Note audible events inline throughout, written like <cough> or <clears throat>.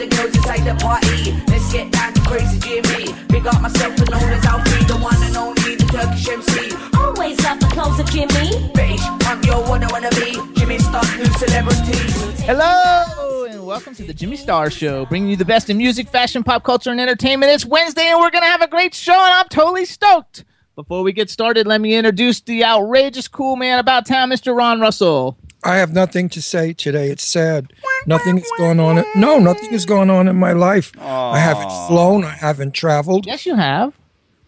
The girls inside the party. Let's get down to crazy Jimmy. Big up myself and known as Alfie, the one and only, the Turkish MC. Always love the clothes of Jimmy. British, I'm your one I wanna be. Jimmy Star, new celebrity. Hello and welcome to the Jimmy Star Show, bringing you the best in music, fashion, pop culture, and entertainment. It's Wednesday, and we're gonna have a great show, and I'm totally stoked. Before we get started, let me introduce the outrageous cool man about town, Mr. Ron Russell. I have nothing to say today. It's sad. Nothing is going on. No, nothing is going on in my life. I haven't flown. I haven't traveled. Yes, you have.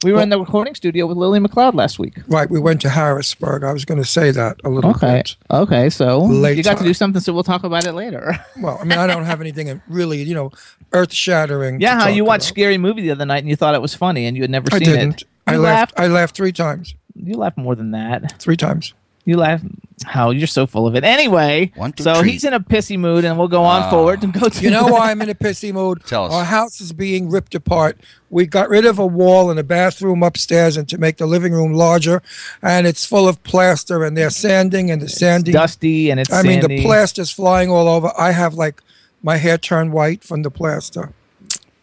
We were in the recording studio with Lily McLeod last week. Right, we went to Harrisburg. I was going to say that a little Okay. bit. Okay, Okay, so Late you got to do something, so we'll talk about it later. Well, I mean, I don't have <laughs> anything really, you know, earth shattering. yeah, how you watched Scary Movie the other night and you thought it was funny and you had never I seen didn't. it. I You laughed. laughed. I laughed three times. You laughed more than that. Three times. You laugh. How you're so full of it. Anyway, One, two, so three. he's in a pissy mood, and we'll go on Ah. forward and go to. You know why I'm in a pissy mood? Tell us. Our house is being ripped apart. We got rid of a wall in the bathroom upstairs and to make the living room larger, and it's full of plaster, and they're sanding and the sanding. dusty and it's. I mean, the sandy. plaster's flying all over. I have like my hair turned white from the plaster.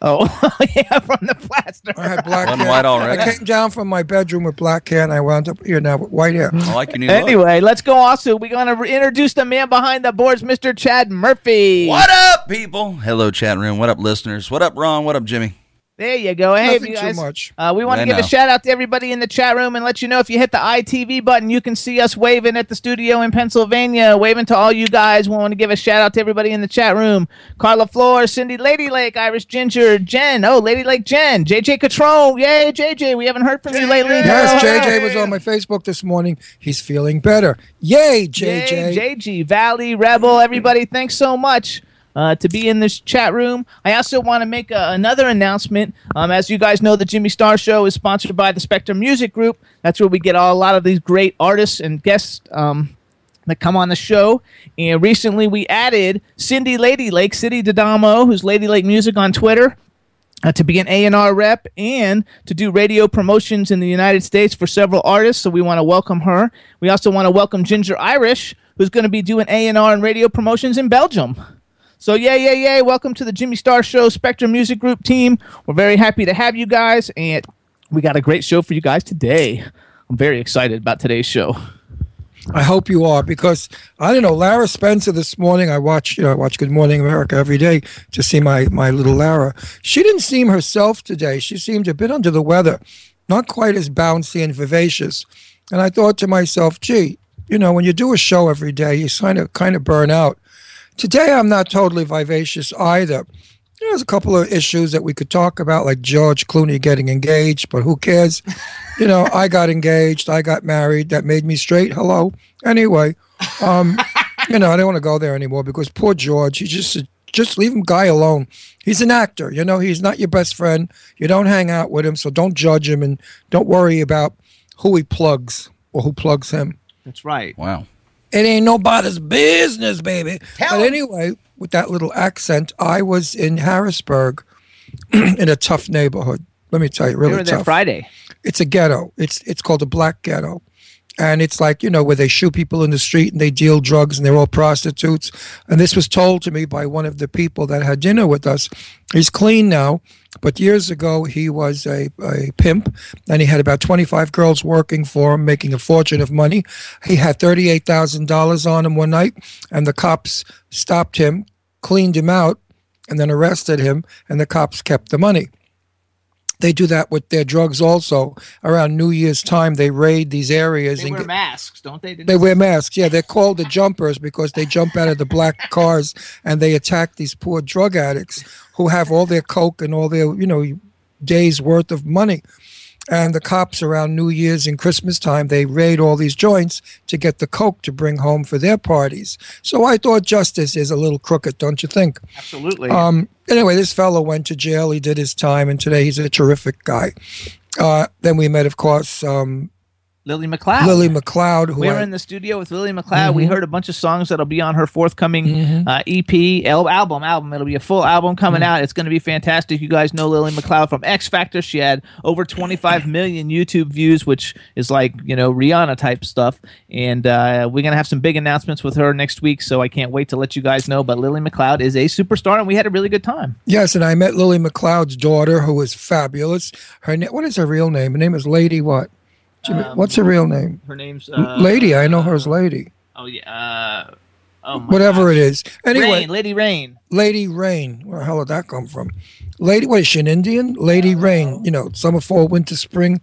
Oh, <laughs> yeah, from the plaster. I had black One hair. white already? I came down from my bedroom with black hair, and I wound up here now with white hair. I like your new look. Anyway, let's go. Also, we're gonna re- introduce the man behind the boards, Mr. Chad Murphy. What up, people? Hello, chat room. What up, listeners? What up, Ron? What up, Jimmy? There you go. Hey, Nothing you too much. Uh, we want to I give a shout out to everybody in the chat room and let you know if you hit the ITV button, you can see us waving at the studio in Pennsylvania, waving to all you guys. We want to give a shout out to everybody in the chat room: Carla Floor, Cindy Lady Lake, Irish Ginger, Jen. Oh, Lady Lake Jen, JJ Catrone. Yay, JJ. We haven't heard from you lately. Yes, JJ was on my Facebook this morning. He's feeling better. Yay, JJ. Yay, JG, Valley, Rebel, everybody, thanks so much uh, to be in this chat room. I also want to make a, another announcement. Um, as you guys know, the Jimmy Star Show is sponsored by the Spectrum Music Group. That's where we get all, a lot of these great artists and guests. Um, that come on the show. And recently we added Cindy Lady Lake, City Didamo, who's Lady Lake Music on Twitter, uh, to be an A&R rep and to do radio promotions in the United States for several artists. So we want to welcome her. We also want to welcome Ginger Irish, who's going to be doing A&R and radio promotions in Belgium. So yeah, yeah, yeah. Welcome to the Jimmy Star Show Spectrum Music Group team. We're very happy to have you guys, and we got a great show for you guys today. I'm very excited about today's show. I hope you are because I don't know Lara Spencer this morning. I watch you know I watch Good Morning America every day to see my my little Lara. She didn't seem herself today. She seemed a bit under the weather, not quite as bouncy and vivacious. And I thought to myself, gee, you know, when you do a show every day, you kind of kind of burn out. Today, I'm not totally vivacious either. There's a couple of issues that we could talk about, like George Clooney getting engaged, but who cares? You know, I got engaged, I got married, that made me straight. Hello. Anyway, um, you know, I don't want to go there anymore because poor George, he just just leave him guy alone. He's an actor, you know, he's not your best friend. You don't hang out with him, so don't judge him and don't worry about who he plugs or who plugs him. That's right. Wow. It ain't nobody's business, baby. but anyway, with that little accent, I was in Harrisburg <clears throat> in a tough neighborhood. Let me tell you, really were there tough. Friday. It's a ghetto. It's it's called a black ghetto. And it's like, you know, where they shoot people in the street and they deal drugs and they're all prostitutes. And this was told to me by one of the people that had dinner with us. He's clean now, but years ago he was a, a pimp and he had about 25 girls working for him, making a fortune of money. He had $38,000 on him one night and the cops stopped him, cleaned him out, and then arrested him, and the cops kept the money. They do that with their drugs also. Around New Year's time, they raid these areas They and wear get- masks, don't they? they wear masks. Yeah, they're called the jumpers because they jump out of the black <laughs> cars and they attack these poor drug addicts who have all their coke and all their, you know, days worth of money. And the cops around New Year's and Christmas time, they raid all these joints to get the coke to bring home for their parties. So I thought justice is a little crooked, don't you think? Absolutely. Um, anyway, this fellow went to jail. He did his time, and today he's a terrific guy. Uh, then we met, of course, um, Lily McLeod. Lily McLeod, who we were I- in the studio with Lily McLeod. We Mhm. heard a bunch of songs that'll be on her forthcoming Mhm. uh, EP al- album. Album. It'll be a full album coming Mm-hmm. out. It's going to be fantastic. You guys know Lily McLeod from X Factor. She had over 25 <laughs> million YouTube views, which is like you know Rihanna type stuff. And uh, we're gonna have some big announcements with her next week. So I can't wait to let you guys know. But Lily McLeod is a superstar, and we had a really good time. Yes, and I met Lily McLeod's daughter, who was fabulous. Her na- what is her real name? Her name is Lady what? Jimmy, Um, what's her real name? Her name's uh, Lady. I know her as Lady. Oh yeah. Uh, oh Whatever gosh. it is. Anyway, Rain, Lady Rain. Lady Rain. Where the hell did that come from? Lady, what is she, an Indian? Lady Rain. You know, summer, fall, winter, spring.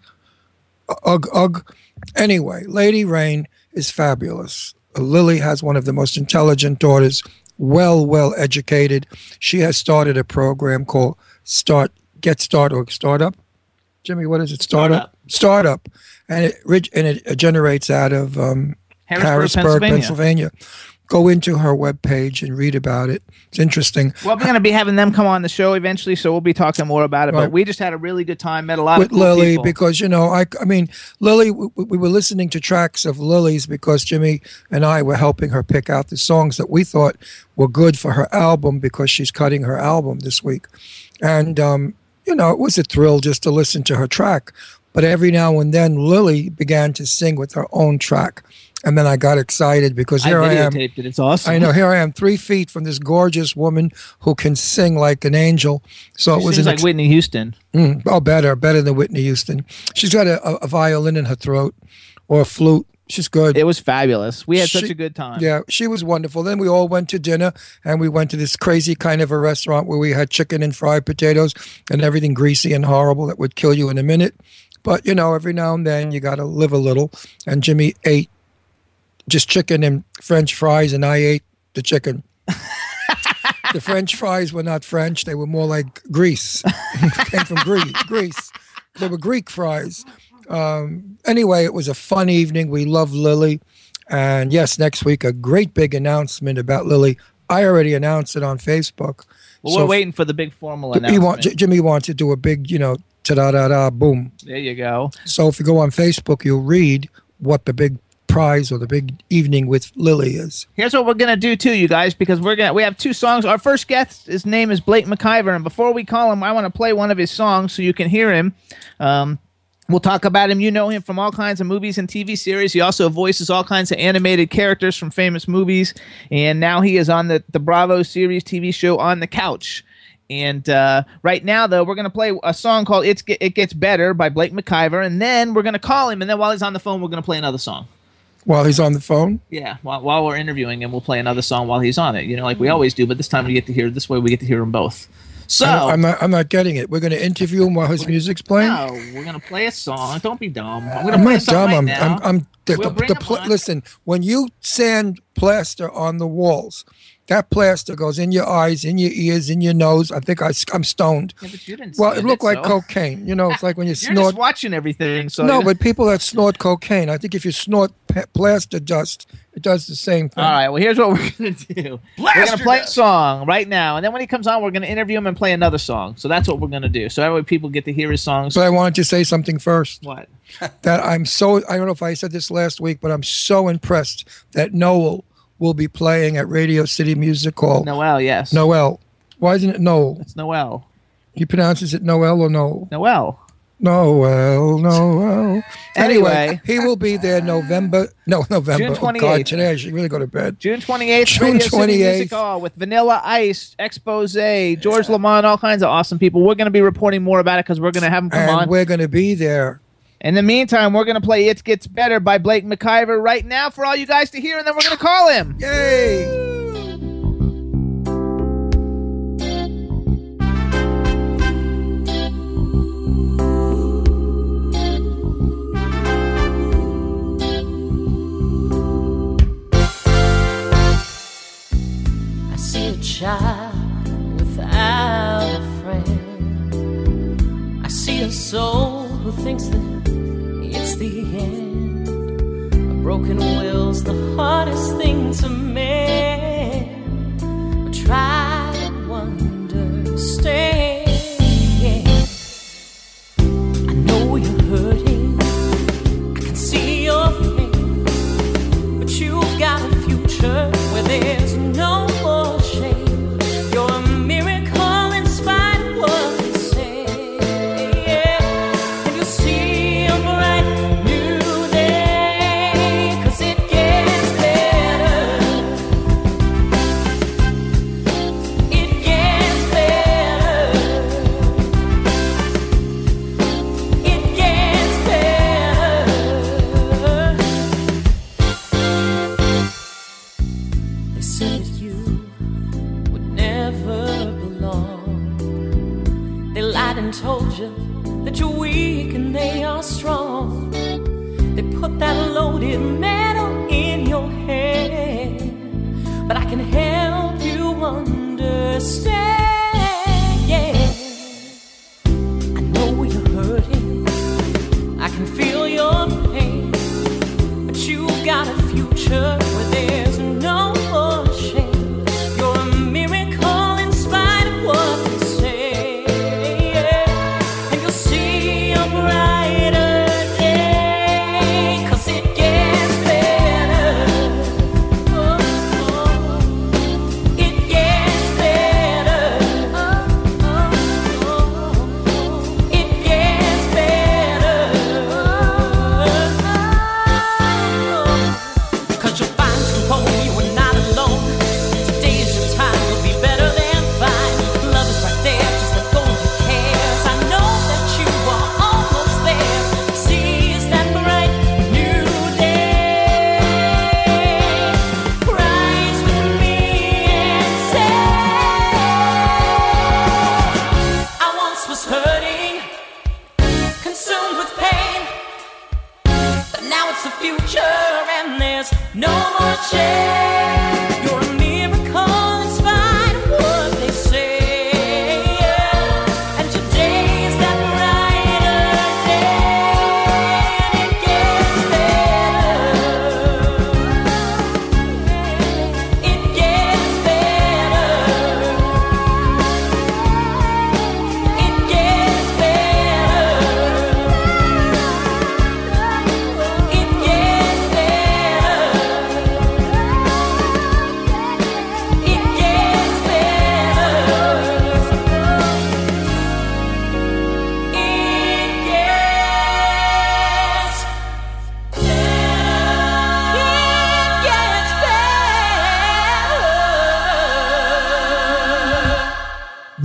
Ugh, ugh. Anyway, Lady Rain is fabulous. Lily has one of the most intelligent daughters, well, well educated. She has started a program called Start, Get Start or Startup. Jimmy, what is it? Startup. Startup, and it and it generates out of um, Harrisburg, Pennsylvania. Pennsylvania. Go into her webpage and read about it. It's interesting. Well, we're going to be having them come on the show eventually, so we'll be talking more about it. But we just had a really good time, met a lot with of cool Lily people. because you know I I mean Lily we, we were listening to tracks of Lily's because Jimmy and I were helping her pick out the songs that we thought were good for her album because she's cutting her album this week and um you know it was a thrill just to listen to her track but every now and then Lily began to sing with her own track and then I got excited because here I, am videotaped it. It's awesome. I know here I am three feet from this gorgeous woman who can sing like an angel so it was an like ex- Whitney Houston. Mm, oh, better, better than Whitney Houston. She's got a, a, a violin in her throat or a flute. She's good. It was fabulous. We had such a good time. yeah, she was wonderful. Then we all went to dinner and we went to this crazy kind of a restaurant where we had chicken and fried potatoes and everything greasy and horrible that would kill you in a minute. But, you know, every now and then you got to live a little. And Jimmy ate just chicken and French fries, and I ate the chicken. <laughs> the French fries were not French; they were more like Greece. <laughs> Came from Greece. Greece. They were Greek fries. Um, anyway, it was a fun evening. We love Lily, and yes, next week a great big announcement about Lily. I already announced it on Facebook. Well, So we're waiting for the big formal announcement. want, Jimmy wants to do a big, you know, ta da da da boom. there you go. So if you go on Facebook, you'll read what the big prize or the big evening with Lily is. Here's what we're gonna do too, you guys, because we're gonna we have two songs. Our first guest, his name is Blake McIver, and before we call him, I want to play one of his songs so you can hear him. Um, We'll talk about him. You know him from all kinds of movies and TV series. He also voices all kinds of animated characters from famous movies. And now he is on the, the Bravo series TV show On the Couch. And uh, right now, though, we're going to play a song called it's, It Gets Better by Blake McIver. And then we're going to call him. And then while he's on the phone, we're going to play another song. While he's on the phone, Yeah, while, while we're interviewing him, we'll play another song while he's on it. You know, like we always do. But this time we get to hear. This way we get to hear them both. So I'm not. I'm not getting it. We're going to interview him while his music's playing. no, we're gonna play a song. Don't be dumb. I'm I'm play a not song dumb. right I'm, now. I'm, I'm the, We'll the, the pl- listen. When you sand plaster on the walls, that plaster goes in your eyes, in your ears, in your nose. I think I, am stoned. Yeah, but you didn't Well, it looked like so. cocaine. You know, it's like when you <laughs> You're snort. just watching everything. So no, but people that snort cocaine, I think if you snort pa- plaster dust, it does the same thing. All right. Well, here's what <laughs> we're gonna do. we're gonna Blaster play a song right now, and then when he comes on, we're gonna interview him and play another song. So that's what we're gonna do. So that way people get to hear his songs. But I wanted to say something first. what? that I'm so I don't know if I said this last week, but I'm so impressed that Noel will be playing at Radio City Music Hall. Noel. Yes. Noel. Why isn't it Noel? It's Noel. He pronounces it Noel or Noel? Noel. Noel, Noel. <laughs> Anyway, he will be there November. No, November. June Oh, God, 28th. today I should really go to bed. June 28th, June Radio City Music Hall with Vanilla Ice, Expose, George Lamond, all kinds of awesome people. We're going to be reporting more about it because we're going to have them come And on. we're going to be there. In the meantime, we're going to play It Gets Better by Blake McIver right now for all you guys to hear, and then we're going to call him. Yay! Woo! child without a friend. I see a soul who thinks that broken will's the hardest thing to mend.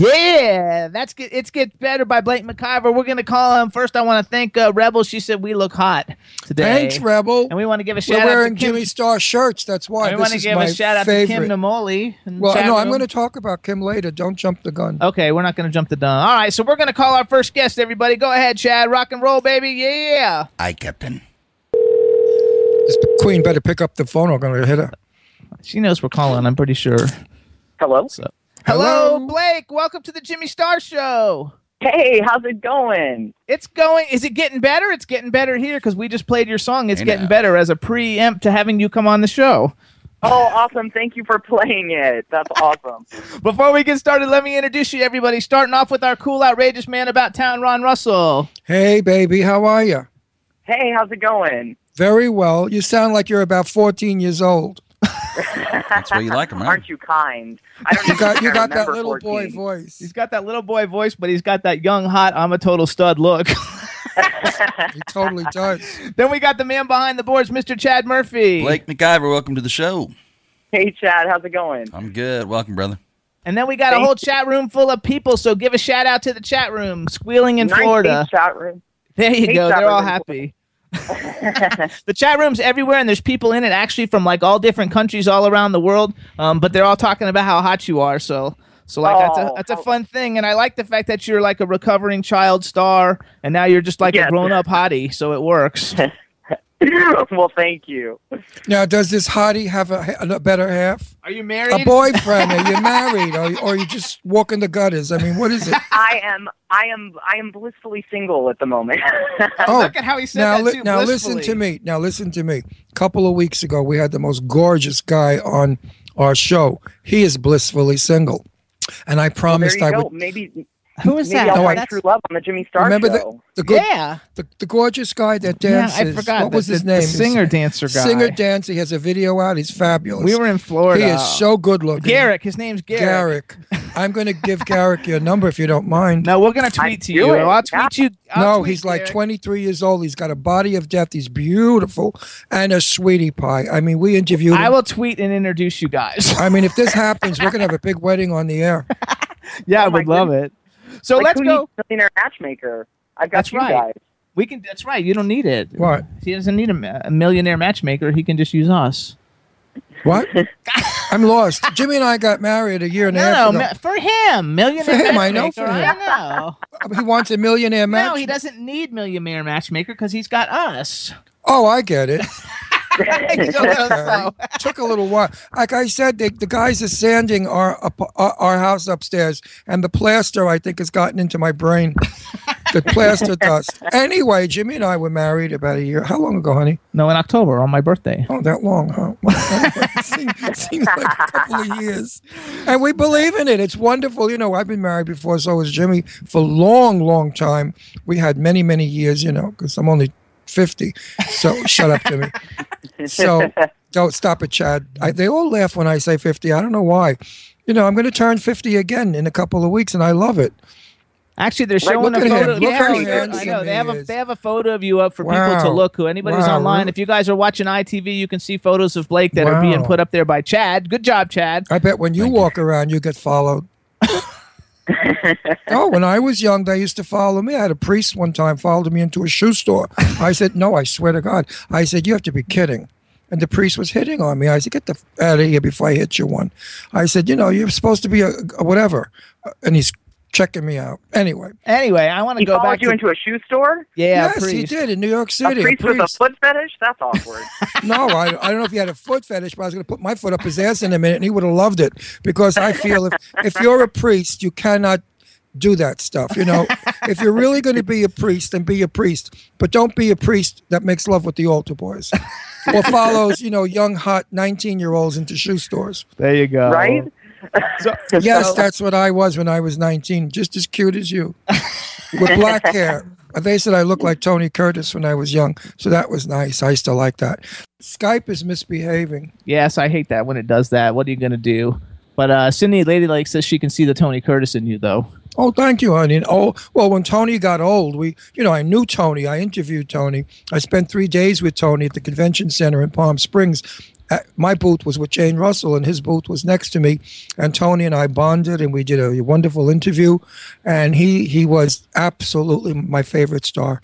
Yeah, that's get, it's get better by Blake McIver. We're gonna call him first. I want to thank uh, Rebel. She said we look hot today. Thanks, Rebel. And we want to give a We're shout out wearing to Kim. Jimmy Star shirts. That's why. we want to is give a shout out to Kim Namoli. Well, no, I'm going to talk about Kim later. Don't jump the gun. Okay, we're not going to jump the gun. All right, so we're going to call our first guest. Everybody, go ahead, Chad. Rock and roll, baby. Yeah. Aye, Captain. This Queen better pick up the phone. or I'm going to hit her. She knows we're calling. I'm pretty sure. Hello. So, hello, Hello? Blake. Welcome to the Jimmy Star Show. Hey, how's it going? It's going. Is it getting better? It's getting better here because we just played your song. It's Hey, getting now. better as a preempt to having you come on the show. Oh, awesome. Thank you for playing it. That's awesome. <laughs> Before we get started, let me introduce you, everybody. Starting off with our cool, outrageous man about town, Ron Russell. Hey, baby, how are you? Hey, how's it going? Very well. You sound like you're about 14 years old. That's why you like him, right? Aren't you kind? I don't You got you got that remember little boy voice. He's got that little boy voice, but he's got that young, hot, I'm a total stud look. <laughs> He totally does. then we got the man behind the boards, Mr. Chad Murphy. Blake McIver, welcome to the show. Hey, Chad, how's it going? I'm good. Welcome, brother. And then we got a Thank whole chat room full of people, so give a shout out to the chat room, squealing in Florida. chat room. There you Hey, go. They're all room. happy. <laughs> the chat room's everywhere, and there's people in it actually from like all different countries all around the world. Um, but they're all talking about how hot you are. So, so like that's a Oh, that's a fun thing, and I like the fact that you're like a recovering child star, and now you're just like Yes. a grown up hottie. So it works. <laughs> <laughs> well, thank you. Now, does this hottie have a, a better half? Are you married? A boyfriend? Are you married? Or, or are you just walking the gutters? I mean, what is it? <laughs> I am, I am, I am blissfully single at the moment. <laughs> Oh, Look at how he said now, that li- too, now listen to me. Now listen to me. A couple of weeks ago, we had the most gorgeous guy on our show. He is blissfully single, and I there promised you I go. would. Maybe, Who is maybe that? I'll No, find true love on the Jimmy Star Remember show. the the good, Yeah. the, the gorgeous guy that dances. Yeah. I forgot. What was the, his the- name? The singer dancer guy. Singer dancer. He has a video out. He's fabulous. We were in Florida. He is so good looking. Garrick. His name's Garrick. Garrick. I'm going to give Garrick your number if you don't mind. No, we're gonna tweet to you. it. I'll tweet you. I'll no, tweet he's like Garrick. 23 years old. He's got a body of death. He's beautiful and a sweetie pie. I mean, we interviewed him. I will tweet and introduce you guys. I mean, if this <laughs> happens, we're going to have a big wedding on the air. yeah, I Oh my would love it. So like, let's who go. needs a millionaire matchmaker? I've got That's you right. guys. We can. That's right. You don't need it. What? He doesn't need a, a millionaire matchmaker. He can just use us. What? <laughs> I'm lost. Jimmy and I got married a year and a No, half no, ago. ma- for him, millionaire For him, I know for him. I know. <laughs> he wants a millionaire match. No, he doesn't need millionaire matchmaker because he's got us. Oh, I get it. <laughs> So- <laughs> Took a little while. Like I said, the, the guys are sanding our, uh, up- our uh, our house upstairs, and the plaster I think has gotten into my brain. the <laughs> plaster dust. Anyway, Jimmy and I were married about a year. How long ago, honey? no, in October on my birthday. Oh, that long, huh? <laughs> seems, seems like a couple of years. And we believe in it. It's wonderful. You know, I've been married before, so was Jimmy for a long, long time. We had many, many years, you know, because I'm only 50. So shut up to me. <laughs> So don't stop it, Chad. I, they all laugh when I say 50. I don't know why. You know, I'm going to turn 50 again in a couple of weeks, and I love it. Actually, they're showing look a at him. photo. Look yeah, how I know. handsome I know. They have a they have a photo of you up for people to look. Who anybody's Wow, online? If you guys are watching ITV, you can see photos of Blake that are being put up there by Chad. Good job, Chad. I bet when you walk around, you get followed. Oh, <laughs> when I was young, they used to follow me. I had a priest one time followed me into a shoe store. I said, "No, I swear to God." I said, "You have to be kidding." And the priest was hitting on me. I said, "Get the f- out of here before I hit you one." I said, "You know, you're supposed to be a, a whatever," and he's checking me out. Anyway, Anyway, I want to He go followed back you to into a shoe store? yeah, yes, he priest. did in New York A City. priest with a foot fetish? That's awkward. <laughs> No, I, I don't know if he had a foot fetish, but I was going to put my foot up his ass in a minute, and he would have loved it because I feel if if you're a priest, you cannot do that stuff. You know, if you're really going to be a priest, then be a priest, but don't be a priest that makes love with the altar boys <laughs> or follows you know young hot 19 year olds into shoe stores. There you go. right? <laughs> Yes, that's what I was when I was 19, just as cute as you, with black <laughs> hair. They said I looked like Tony Curtis when I was young, so that was nice. I used to like that. Skype is misbehaving. Yes, I hate that when it does that. What are you gonna do? But uh, Sydney Ladylake says she can see the Tony Curtis in you, though. Oh, thank you, honey. Oh, well, when Tony got old, we, you know, I knew Tony. I interviewed Tony. I spent three days with Tony at the convention center in Palm Springs. Uh, my booth was with Jane Russell, and his booth was next to me. And Tony and I bonded, and we did a wonderful interview. And he he was absolutely my favorite star.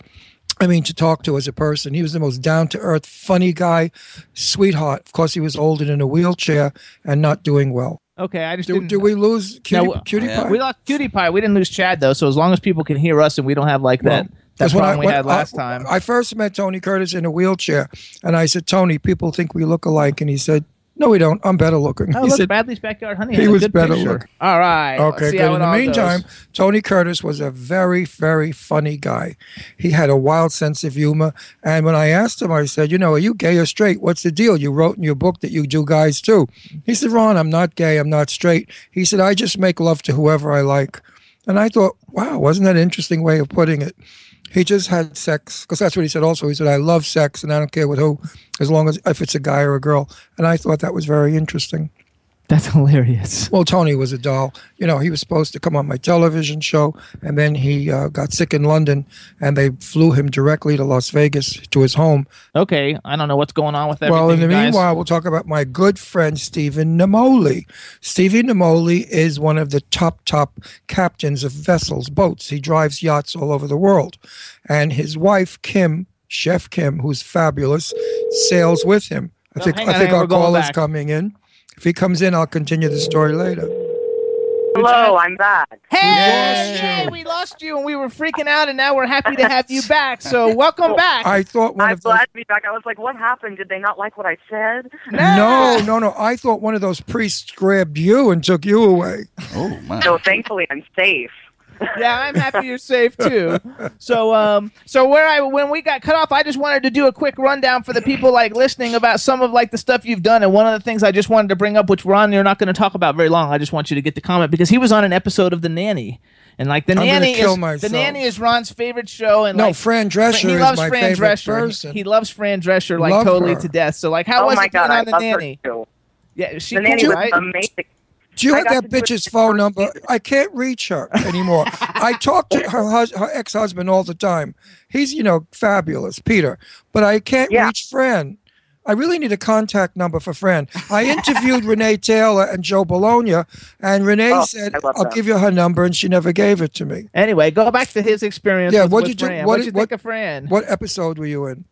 I mean, to talk to as a person. He was the most down to earth, funny guy, sweetheart. Of course, he was old and in a wheelchair and not doing well. Okay, I just Do, didn't. do we lose cutie, No, cutie Yeah. pie? we lost Cutie Pie. We didn't lose Chad though. So as long as people can hear us and we don't have like that that 'Cause what problem we had last time. I first met Tony Curtis in a wheelchair, and I said, "Tony, people think we look alike," and he said, "No, we don't. I'm better looking." oh, he look, said, Bradley's backyard honey. he was better picture. look. All right. Okay, good. In the meantime, goes. Tony Curtis was a very, very funny guy. He had a wild sense of humor. And when I asked him, I said, You know, are you gay or straight? What's the deal? You wrote in your book that you do guys too. He said, Ron, I'm not gay. I'm not straight. He said, I just make love to whoever I like. And I thought, wow, wasn't that an interesting way of putting it? He just had sex because that's what he said. Also, he said, "I love sex and I don't care with who, as long as if it's a guy or a girl." And I thought that was very interesting. That's <laughs> hilarious. Well, Tony was a doll. You know, he was supposed to come on my television show, and then he uh, got sick in London, and they flew him directly to Las Vegas to his home. Okay, I don't know what's going on with everything. well, in the guys. meanwhile, we'll talk about my good friend Stephen Namoli. Stephen Namoli is one of the top top captains of vessels, boats. He drives yachts all over the world, and his wife Kim, Chef Kim, who's fabulous, sails with him. I Oh, think I think on, our call is coming in. If he comes in, I'll continue the story later. Hello, I'm back. Hey, yay, we lost you and we were freaking out, and now we're happy to have you back. So welcome back. I thought one I'm of those. glad to be back. I was like, what happened? Did they not like what I said? No, no, no. I thought one of those priests grabbed you and took you away. Oh my. So thankfully, I'm safe. <laughs> yeah, I'm happy you're safe too. So, um, so where I when we got cut off, I just wanted to do a quick rundown for the people like listening about some of like the stuff you've done. And one of the things I just wanted to bring up, which Ron, you're not going to talk about very long. I just want you to get the comment because he was on an episode of The Nanny. And like the I'm nanny is myself. the nanny is Ron's favorite show, and No, like Fran Drescher he is loves my Fran Drescher. person. He loves Fran Drescher like Love totally her. to death. So like, how oh was it god, being I on the nanny? Yeah, she The cool, nanny was right? amazing. Do you I have that to do it bitch's phone number? season. I can't reach her anymore. I talk to her hus- her ex husband all the time. He's you know fabulous, Peter, but I can't Yeah. reach Fran. I really need a contact number for Fran. I interviewed <laughs> Renee Taylor and Joe Bologna, and Renee Oh, said, I love "I'll them. give you her number," and she never gave it to me. Anyway, go back to his experience. Yeah, with, what'd with you do- Fran. what What'd did- you think what- of Fran? What episode were you in?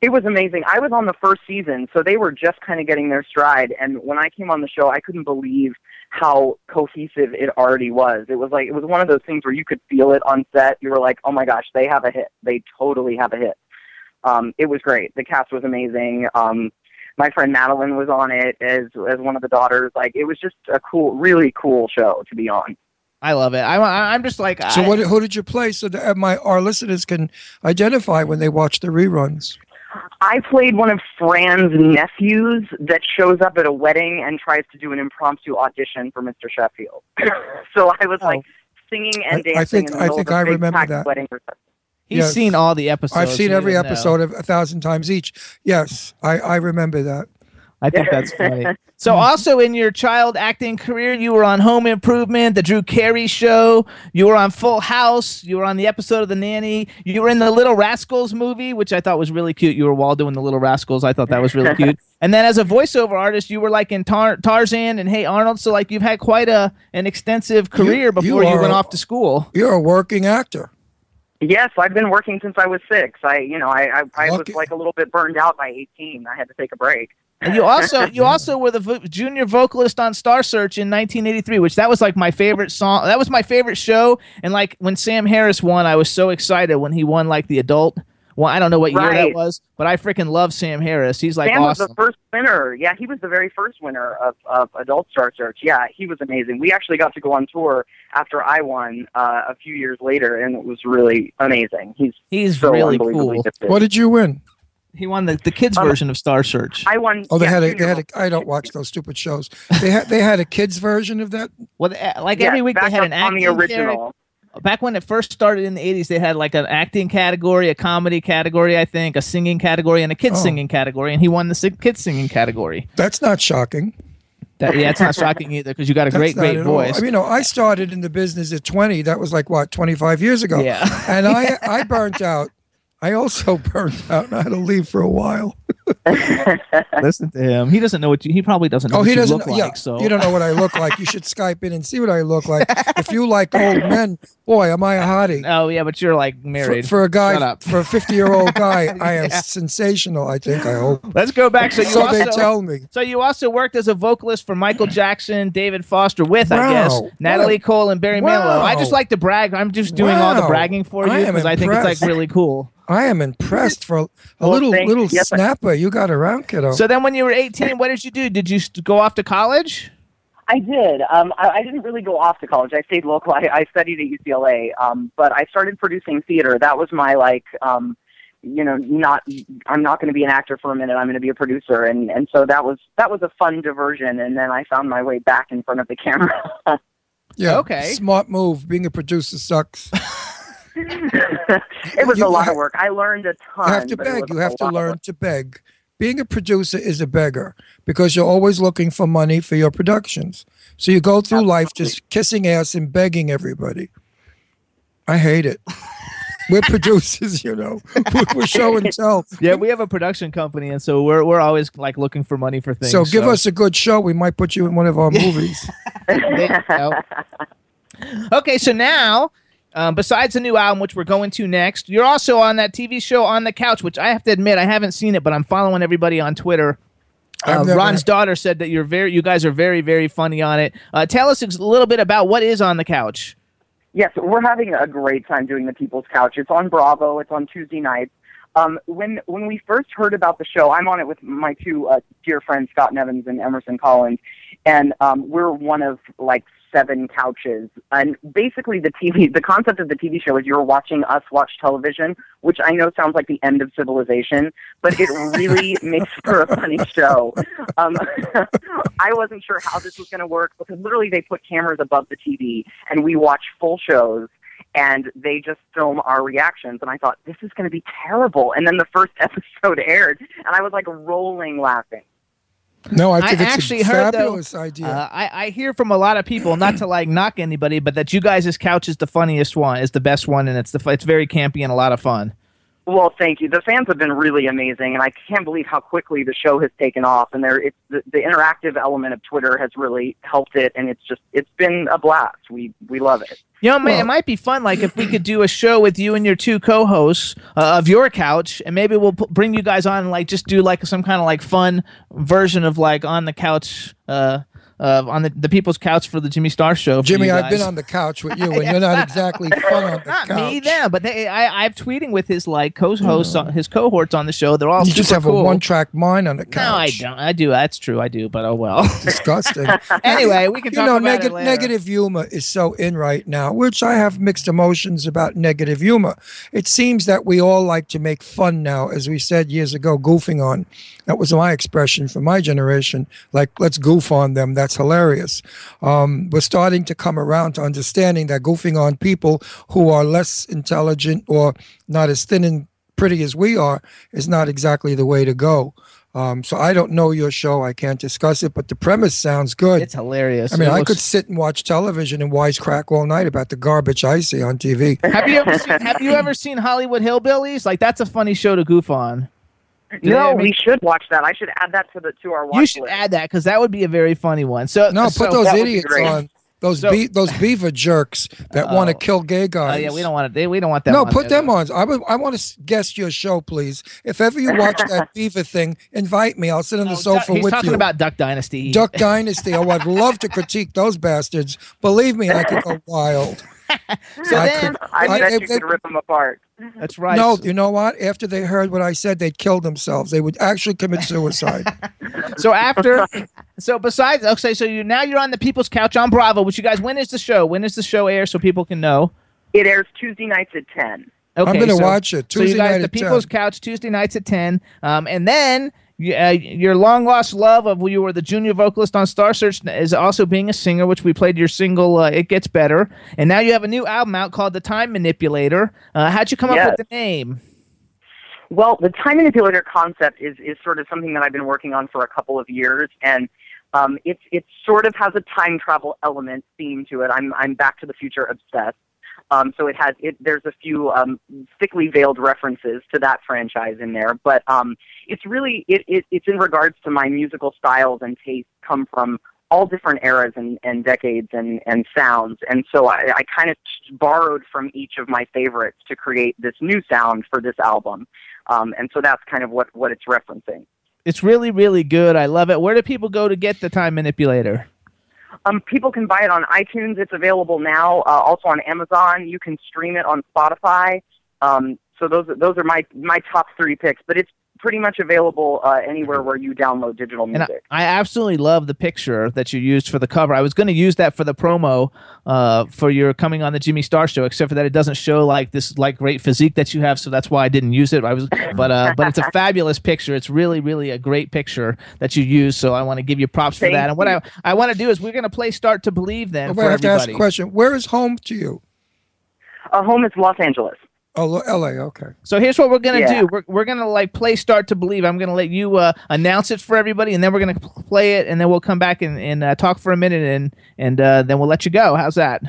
It was amazing. I was on the first season, so they were just kind of getting their stride. And when I came on the show, I couldn't believe how cohesive it already was. It was like it was one of those things where you could feel it on set. You were like, "Oh my gosh, they have a hit! They totally have a hit." Um, it was great. The cast was amazing. Um, my friend Madeline was on it as as one of the daughters. Like it was just a cool, really cool show to be on. I love it. I, I, I'm just like, So I, what? Who did you play so that my our listeners can identify when they watch the reruns? I played one of Fran's nephews that shows up at a wedding and tries to do an impromptu audition for Mr. Sheffield. <laughs> so I was like oh. singing and Oh. I- I dancing think- in the I middle think of a I remember packed that. wedding reception. he's Yes. seen all the episodes. I've seen every doesn't know. episode of a thousand times each. Yes, I, I remember that. I think that's funny. <laughs> So, also in your child acting career, you were on Home Improvement, The Drew Carey Show. You were on Full House. You were on the episode of The Nanny. You were in the Little Rascals movie, which I thought was really cute. You were Waldo in the Little Rascals. I thought that was really cute. <laughs> And then as a voiceover artist, you were like in Tar- Tarzan and Hey Arnold. So, like, you've had quite a an extensive career you before you, are went a- off to school. You're a working actor. Yes, I've been working since I was six. I, you know, I, I, I was like a little bit burned out by 18. I had to take a break. And you also you also were the vo- junior vocalist on Star Search in 1983, which that was like my favorite song. That was my favorite show. And like when Sam Harris won, I was so excited when he won like the adult. Well, I don't know what year that was, but I freaking love Sam Harris. He's like Sam awesome. was the first winner. Yeah, he was the very first winner of, of Adult Star Search. Yeah, he was amazing. We actually got to go on tour after I won uh, a few years later, and it was really amazing. He's He's so really unbelievably cool. gifted. What did you win? He won the, the kids Um, version of Star Search. I won. Oh, they yeah, had a they had a. I don't watch those stupid shows. They had they had a kids version of that. well, uh, like Yes, every week they had an on acting the original. charac- Back when it first started in the 80s, they had like an acting category, a comedy category, I think, a singing category, and a kids Oh. singing category. And he won the si- kids singing category. That's not shocking. That, yeah, it's not shocking either because you got a <laughs> That's great, great voice. I mean, you know, I started in the business at 20. That was like what 25 years ago. Yeah. and I <laughs> I burnt out. I also <laughs> burnt out and I had to leave for a while. <laughs> Listen to him. He doesn't know what you. He probably doesn't know Oh, what he doesn't. look yeah, like. So you don't know what I look like. You should Skype in and see what I look like. if you <laughs> like old men, boy, am I a hottie. Oh yeah, but you're like married. for a Shut guy, for a 50 year old guy, <laughs> I am sensational. I think. I hope. Let's go back. So you So also they tell me. so you also worked as a vocalist for Michael Jackson, David Foster, with I guess Natalie a- Cole and Barry Manilow. I just like to brag. I'm just doing all the bragging for you because I think it's like really cool. I am impressed for a, a Well, little thank- little yes, snapper you got around, kiddo. So then, when you were 18, what did you do? Did you go off to college? I did. Um, I, I didn't really go off to college. I stayed local. I, I studied at UCLA, um, but I started producing theater. That was my like, um, you know, not. I'm not going to be an actor for a minute. I'm going to be a producer, and and so that was that was a fun diversion. And then I found my way back in front of the camera. <laughs> yeah. okay. Smart move. Being a producer sucks. <laughs> <laughs> it was You a lot of work. I learned a ton. You have to beg. You have to learn to beg. Being a producer is a beggar because you're always looking for money for your productions. So you go through life just kissing ass and begging everybody. I hate it. We're producers, you know. <laughs> We're, show and tell. <laughs> Yeah, we have a production company, and so we're we're always like looking for money for things. So give us a good show. We might put you in one of our movies. There you go. Okay, so now, um, besides the new album, which we're going to next, you're also on that TV show On the Couch, which I have to admit I haven't seen it, but I'm following everybody on Twitter. Uh, never- Ron's daughter said that you're very, you guys are very, very funny on it. Uh, tell us a little bit about what is on the couch. Yes, we're having a great time doing the People's Couch. It's on Bravo. It's on Tuesday nights. Um, when when we first heard about the show, I'm on it with my two uh, dear friends Scott Nevins and Emerson Collins, and um, we're one of like seven couches. And basically, the TV, the concept of the TV show is you're watching us watch television, which I know sounds like the end of civilization, but it really <laughs> makes for a funny show. Um, <laughs> I wasn't sure how this was going to work because literally they put cameras above the TV and we watch full shows and they just film our reactions and I thought this is going to be terrible and then the first <laughs> episode aired and I was like rolling laughing. No, I think it's actually a heard though. fabulous idea. Uh, I, I hear from a lot of people, not to like knock anybody, but that you guys' couch is the funniest one, is the best one, and it's the it's very campy and a lot of fun. Well, thank you. The fans have been really amazing, and I can't believe how quickly the show has taken off. And there, it's the, the interactive element of Twitter has really helped it, and it's just it's been a blast. We we love it. You know, it, might, Well- it might be fun, like if we could do a show with you and your two co-hosts uh, of your couch, and maybe we'll p- bring you guys on and like just do like some kind of like fun version of like on the couch, uh, uh, on the, the people's couch for the Jimmy Star show. Jimmy, I've been on the couch with you, and you're not exactly <laughs> fun on the Not couch. me, them, but they, I, I'm tweeting with his like co-hosts, on his cohorts on the show. They're all You just have cool. a one-track mind on the couch. No, I don't. I do. That's true. I do. But oh well. <laughs> Disgusting. <laughs> anyway, we can you talk know, about neg- negative humor is so in right now, which I have mixed emotions about negative humor. It seems that we all like to make fun now, as we said years ago, goofing on. That was my expression for my generation. Like, let's goof on them. That's hilarious. Um, we're starting to come around to understanding that goofing on people who are less intelligent or not as thin and pretty as we are is not exactly the way to go. Um, so I don't know your show. I can't discuss it, but the premise sounds good. It's hilarious. I mean, It I looks- could sit and watch television and wisecrack all night about the garbage I see on TV. Have you ever seen, have you ever seen Hollywood Hillbillies? Like that's a funny show to goof on. Do no, we should watch that. I should add that to the to our watch you should list. add that because that would be a very funny one. So No, so, put those that would be idiots on. Those So- be- those beaver jerks that want to Oh. kill gay Oh guys. yeah, we don't want to. We don't want that. No, on put there, them though. on. I would. I want to guest your show, please. If ever you watch that <laughs> beaver thing, invite me. I'll sit on the Oh, sofa Duck- he's with talking you. about Duck Dynasty. Duck Dynasty. Oh, I'd love to critique those bastards. Believe me, I could go <laughs> wild. <laughs> So I then, could- I I- bet if you they- could rip them apart. that's <laughs> right. No, you know what? After they heard what I said, they'd kill themselves. They would actually commit <laughs> suicide. So after, so besides, okay, so you now you're on the People's Couch on Bravo. Which you guys, when is the show? When is the show air so people can know? It airs Tuesday nights at ten. Okay, I'm going to so- watch it So you guys, night the People's 10. Couch Tuesday nights at ten, um, and then you, uh, your long lost love of you were the junior vocalist on Star Search is also being a singer, which we played your single uh, "It Gets Better," and now you have a new album out called "The Time Manipulator." Uh, how'd you come Yes. up with the name? Well, the time manipulator concept is is sort of something that I've been working on for a couple of years, and um, it's it sort of has a time travel element theme to it. I'm I'm Back to the Future obsessed, um, so it has it. There's a few um, thickly veiled references to that franchise in there, but um, it's really it, it it's in regards to my musical styles and tastes come from all different eras and, and decades and, and sounds. And so I, I kind of borrowed from each of my favorites to create this new sound for this album. Um, and so that's kind of what, what it's referencing. It's really, really good. I love it. Where do people go to get the Time Manipulator? Um, people can buy it on iTunes. It's available now. Uh, also on Amazon. You can stream it on Spotify. Um, so those those are my my top three picks. But it's pretty much available uh, anywhere where you download digital And I, music. I absolutely love the picture that you used for the cover. I was going to use that for the promo uh, for your coming on the Jimmy Star show, except for that it doesn't show like this like great physique that you have, so that's why I didn't use it. I was, but uh, but it's a <laughs> fabulous picture. It's really really a great picture that you use. So I want to give you props for Thank that. And what you. I I want to do is we're going to play Start to Believe then for I have to ask a question. Where is home to you? uh, home is Los Angeles. Oh, L.A. Okay. So here's what we're gonna Yeah. do. We're, we're gonna like play "Start to Believe." I'm gonna let you uh, announce it for everybody, and then we're gonna play it, and then we'll come back and, and uh, talk for a minute, and and uh, then we'll let you go. How's that?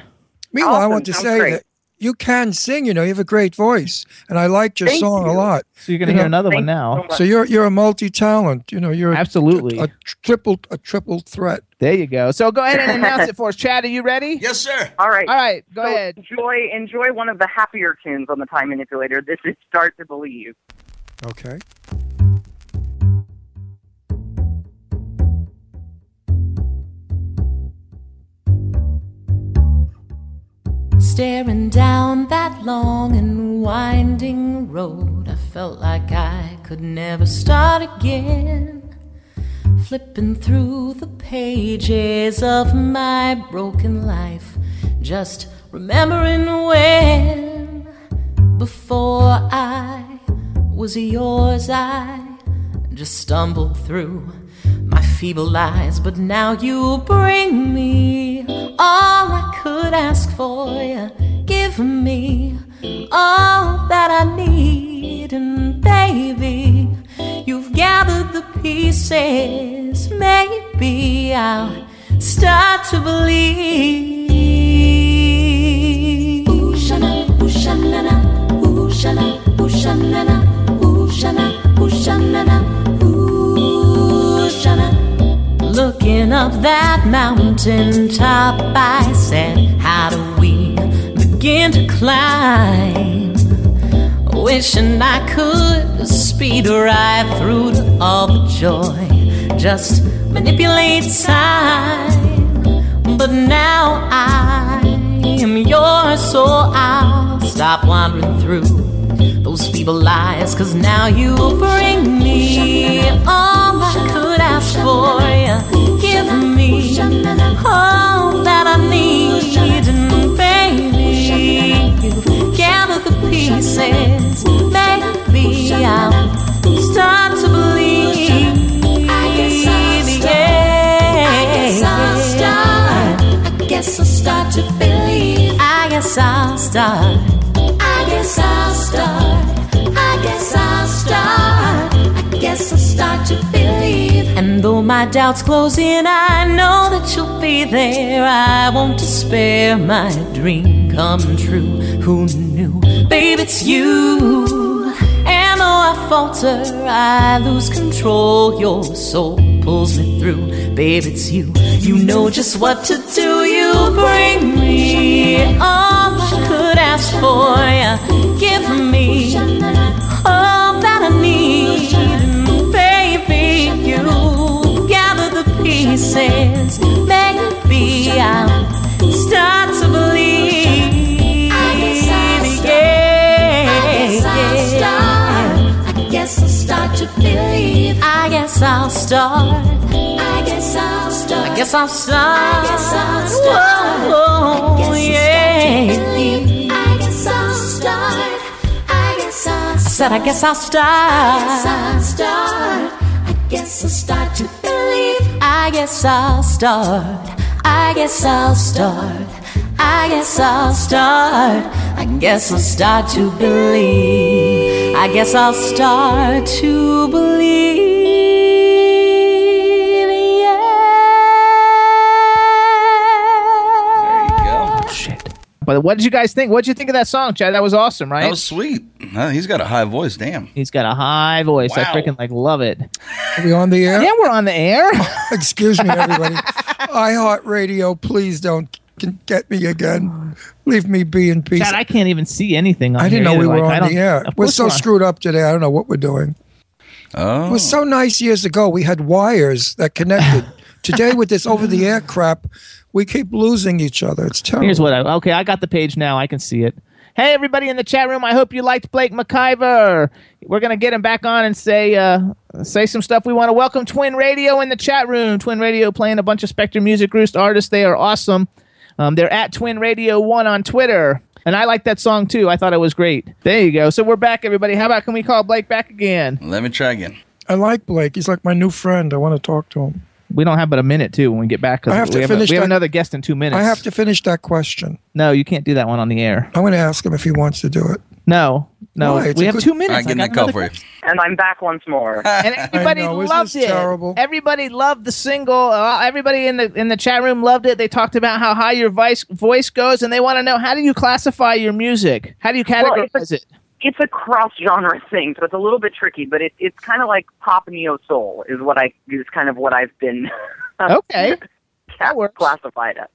Meanwhile, I want to Sounds say great. that you can sing. You know, you have a great voice, and I liked your Thank song a lot. So you're gonna You hear know, another one Thank you now. so. So you're you're a multi-talent. You know, you're Absolutely. a, tr- triple a triple threat. There you go. So go ahead and <laughs> announce it for us. Chad, are you ready? Yes, sir. All right. All right, go So ahead. Enjoy enjoy one of the happier tunes on the Time Manipulator. This is "Start to Believe." Okay. Staring down that long and winding road, I felt like I could never start again. Flipping through the pages of my broken life, just remembering when, before I was yours, I just stumbled through feeble lies. But now you bring me all I could ask for. You give me all that I need, and baby, you've gathered the pieces. Maybe I'll start to believe. Ooh, shana, ooh, shanana, ooh, shana, ooh, shanana, ooh, shana, ooh, shanana, ooh, shana. Looking up that mountain top, I said, How do we begin to climb? Wishing I could speed right through to all the joy, just manipulate time. But now I am yours, so I'll stop wandering through those feeble lies. Cause now you will bring me all I for. You give me all that I need, and baby, you gather the pieces. Maybe I'll start to believe. I guess I'll start. I guess I'll start to believe. I guess I'll start. I guess I'll start. And though my doubts close in, I know that you'll be there. I won't despair. My dream come true. Who knew? Babe, it's you. And though I falter, I lose control. Your soul pulls me through. Babe, it's you. You know just what to do. You bring me all I could ask for. You give me all that I need. Pieces. Maybe I'll start to believe. I guess I'll start to believe. I guess I'll start. I guess I'll start. I guess I'll start. I guess I'll start. Whoa, yeah. I guess I'll start. I guess I'll start. I said I guess I'll start. I guess I'll start. I guess I'll start to. I guess I'll start. I guess I'll start. I guess I'll start. I guess I'll start to believe. I guess I'll start to believe. Yeah. There you go. Oh, shit. But what did you guys think? What did you think of that song, Chad? That was awesome, right? That was sweet. Uh, he's got a high voice. Damn. He's got a high voice. I freaking like love it. Are we on the air? Yeah, we're on the air. <laughs> Excuse me, everybody. iHeartRadio, please don't can get me again. Leave me be in peace. Chad, I can't even see anything. On I didn't here know we were Like, on the air. We're course so on. screwed up today. I don't know what we're doing. Oh. It was so nice years ago. We had wires that connected. <laughs> Today, with this over the air crap, we keep losing each other. It's terrible. Here's what I okay. I got the page now. I can see it. Hey, everybody in the chat room. I hope you liked Blake McIver. We're gonna get him back on and say uh, say some stuff. We want to welcome Twin Radio in the chat room. Twin Radio playing a bunch of Spectre Music Roost artists. They are awesome. Um, they're at Twin Radio One on Twitter. And I like that song too. I thought it was great. There you go. So we're back, everybody. How about can we call Blake back again? Let me try again. I like Blake. He's like my new friend. I want to talk to him. We don't have but a minute too when we get back. 'cause I have to we have, finish a, we have another guest in two minutes. I have to finish that question. No, you can't do that one on the air. I'm going to ask him if he wants to do it. No, no. Why? We have good- two minutes. All right, I get got that call for you. And I'm back once more. <laughs> and everybody know, loved it. terrible? Everybody loved the single. Uh, everybody in the in the chat room loved it. They talked about how high your voice voice goes, and they want to know how do you classify your music? How do you Well, categorize it's a- it? It's a cross genre thing, so it's a little bit tricky, but it, it's kind of like pop neo soul is what I is kind of what I've been <laughs> uh, Okay, that works. classified as.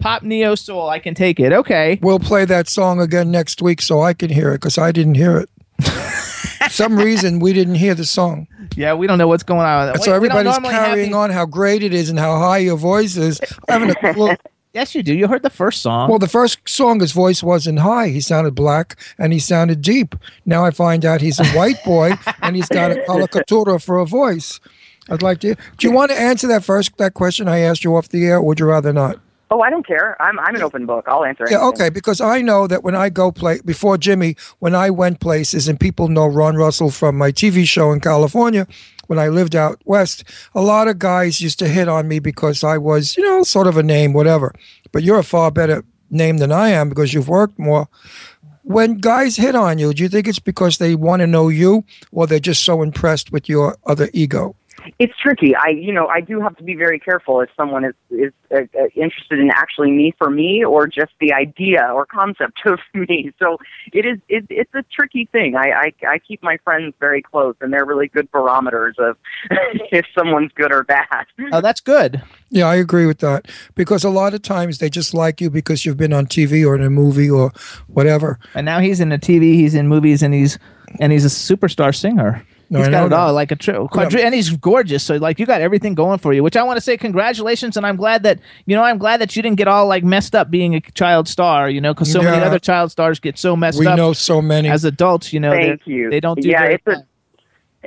Pop neo soul. I can take it. Okay. We'll play that song again next week so I can hear it because I didn't hear it. <laughs> Some reason we didn't hear the song. Yeah, we don't know what's going on. And We- so everybody's carrying these- on how great it is and how high your voice is. I haven't a <laughs> clue. Yes, you do. You heard the first song. Well, the first song, his voice wasn't high. He sounded black and he sounded deep. Now I find out he's a white boy <laughs> and he's got a coloratura for a voice. I'd like to. Do you want to answer that first that question I asked you off the air, or would you rather not? Oh, I don't care. I'm I'm an open book. I'll answer. Anything. Yeah, okay, because I know that when I go play before Jimmy, when I went places and people know Ron Russell from my TV show in California, when I lived out west, a lot of guys used to hit on me because I was, you know, sort of a name, whatever. But you're a far better name than I am because you've worked more. When guys hit on you, do you think it's because they want to know you or they're just so impressed with your other ego? It's tricky. I, you know, I do have to be very careful if someone is is uh, uh, interested in actually me for me or just the idea or concept <laughs> of me. So it is. It, it's a tricky thing. I, I I keep my friends very close, and they're really good barometers of <laughs> if someone's good or bad. oh, that's good. Yeah, I agree with that because a lot of times they just like you because you've been on TV or in a movie or whatever. And now he's in a TV, he's in movies, and he's and he's a superstar singer. No, he's I got it all, like a tri- quadri- and he's gorgeous. So like you got everything going for you, which I want to say congratulations. And I'm glad that you know I'm glad that you didn't get all like messed up being a child star. You know, because so many other child stars get so messed We up We know so many. as adults. You know, Thank they're- you. They don't do that. Yeah, very it's a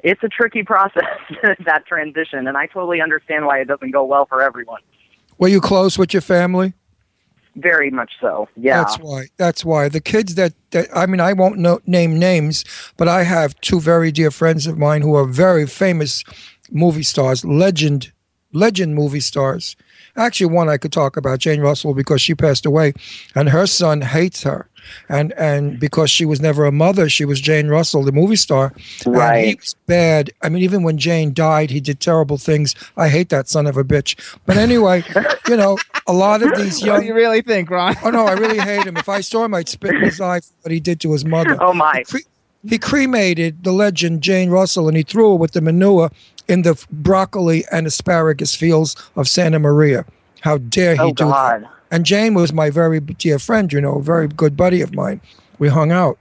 it's a tricky process <laughs> that transition, and I totally understand why it doesn't go well for everyone. Were you close with your family? Very much so. Yeah. That's why. That's why the kids that, that I mean, I won't know, name names, but I have two very dear friends of mine who are very famous movie stars, legend, legend movie stars. Actually, one I could talk about, Jane Russell, because she passed away, and her son hates her, and and because she was never a mother, she was Jane Russell, the movie star. And he was bad. I mean, even when Jane died, he did terrible things. I hate that son of a bitch. But anyway, <laughs> you know, a lot of these What young do you really think, Ron? Oh no, I really hate him. If I saw him, I'd spit in his eye for what he did to his mother. Oh my. Cre- he cremated the legend Jane Russell, and he threw her with the manure in the broccoli and asparagus fields of Santa Maria. How dare he Oh do that? And Jane was my very dear friend, you know, a very good buddy of mine. We hung out.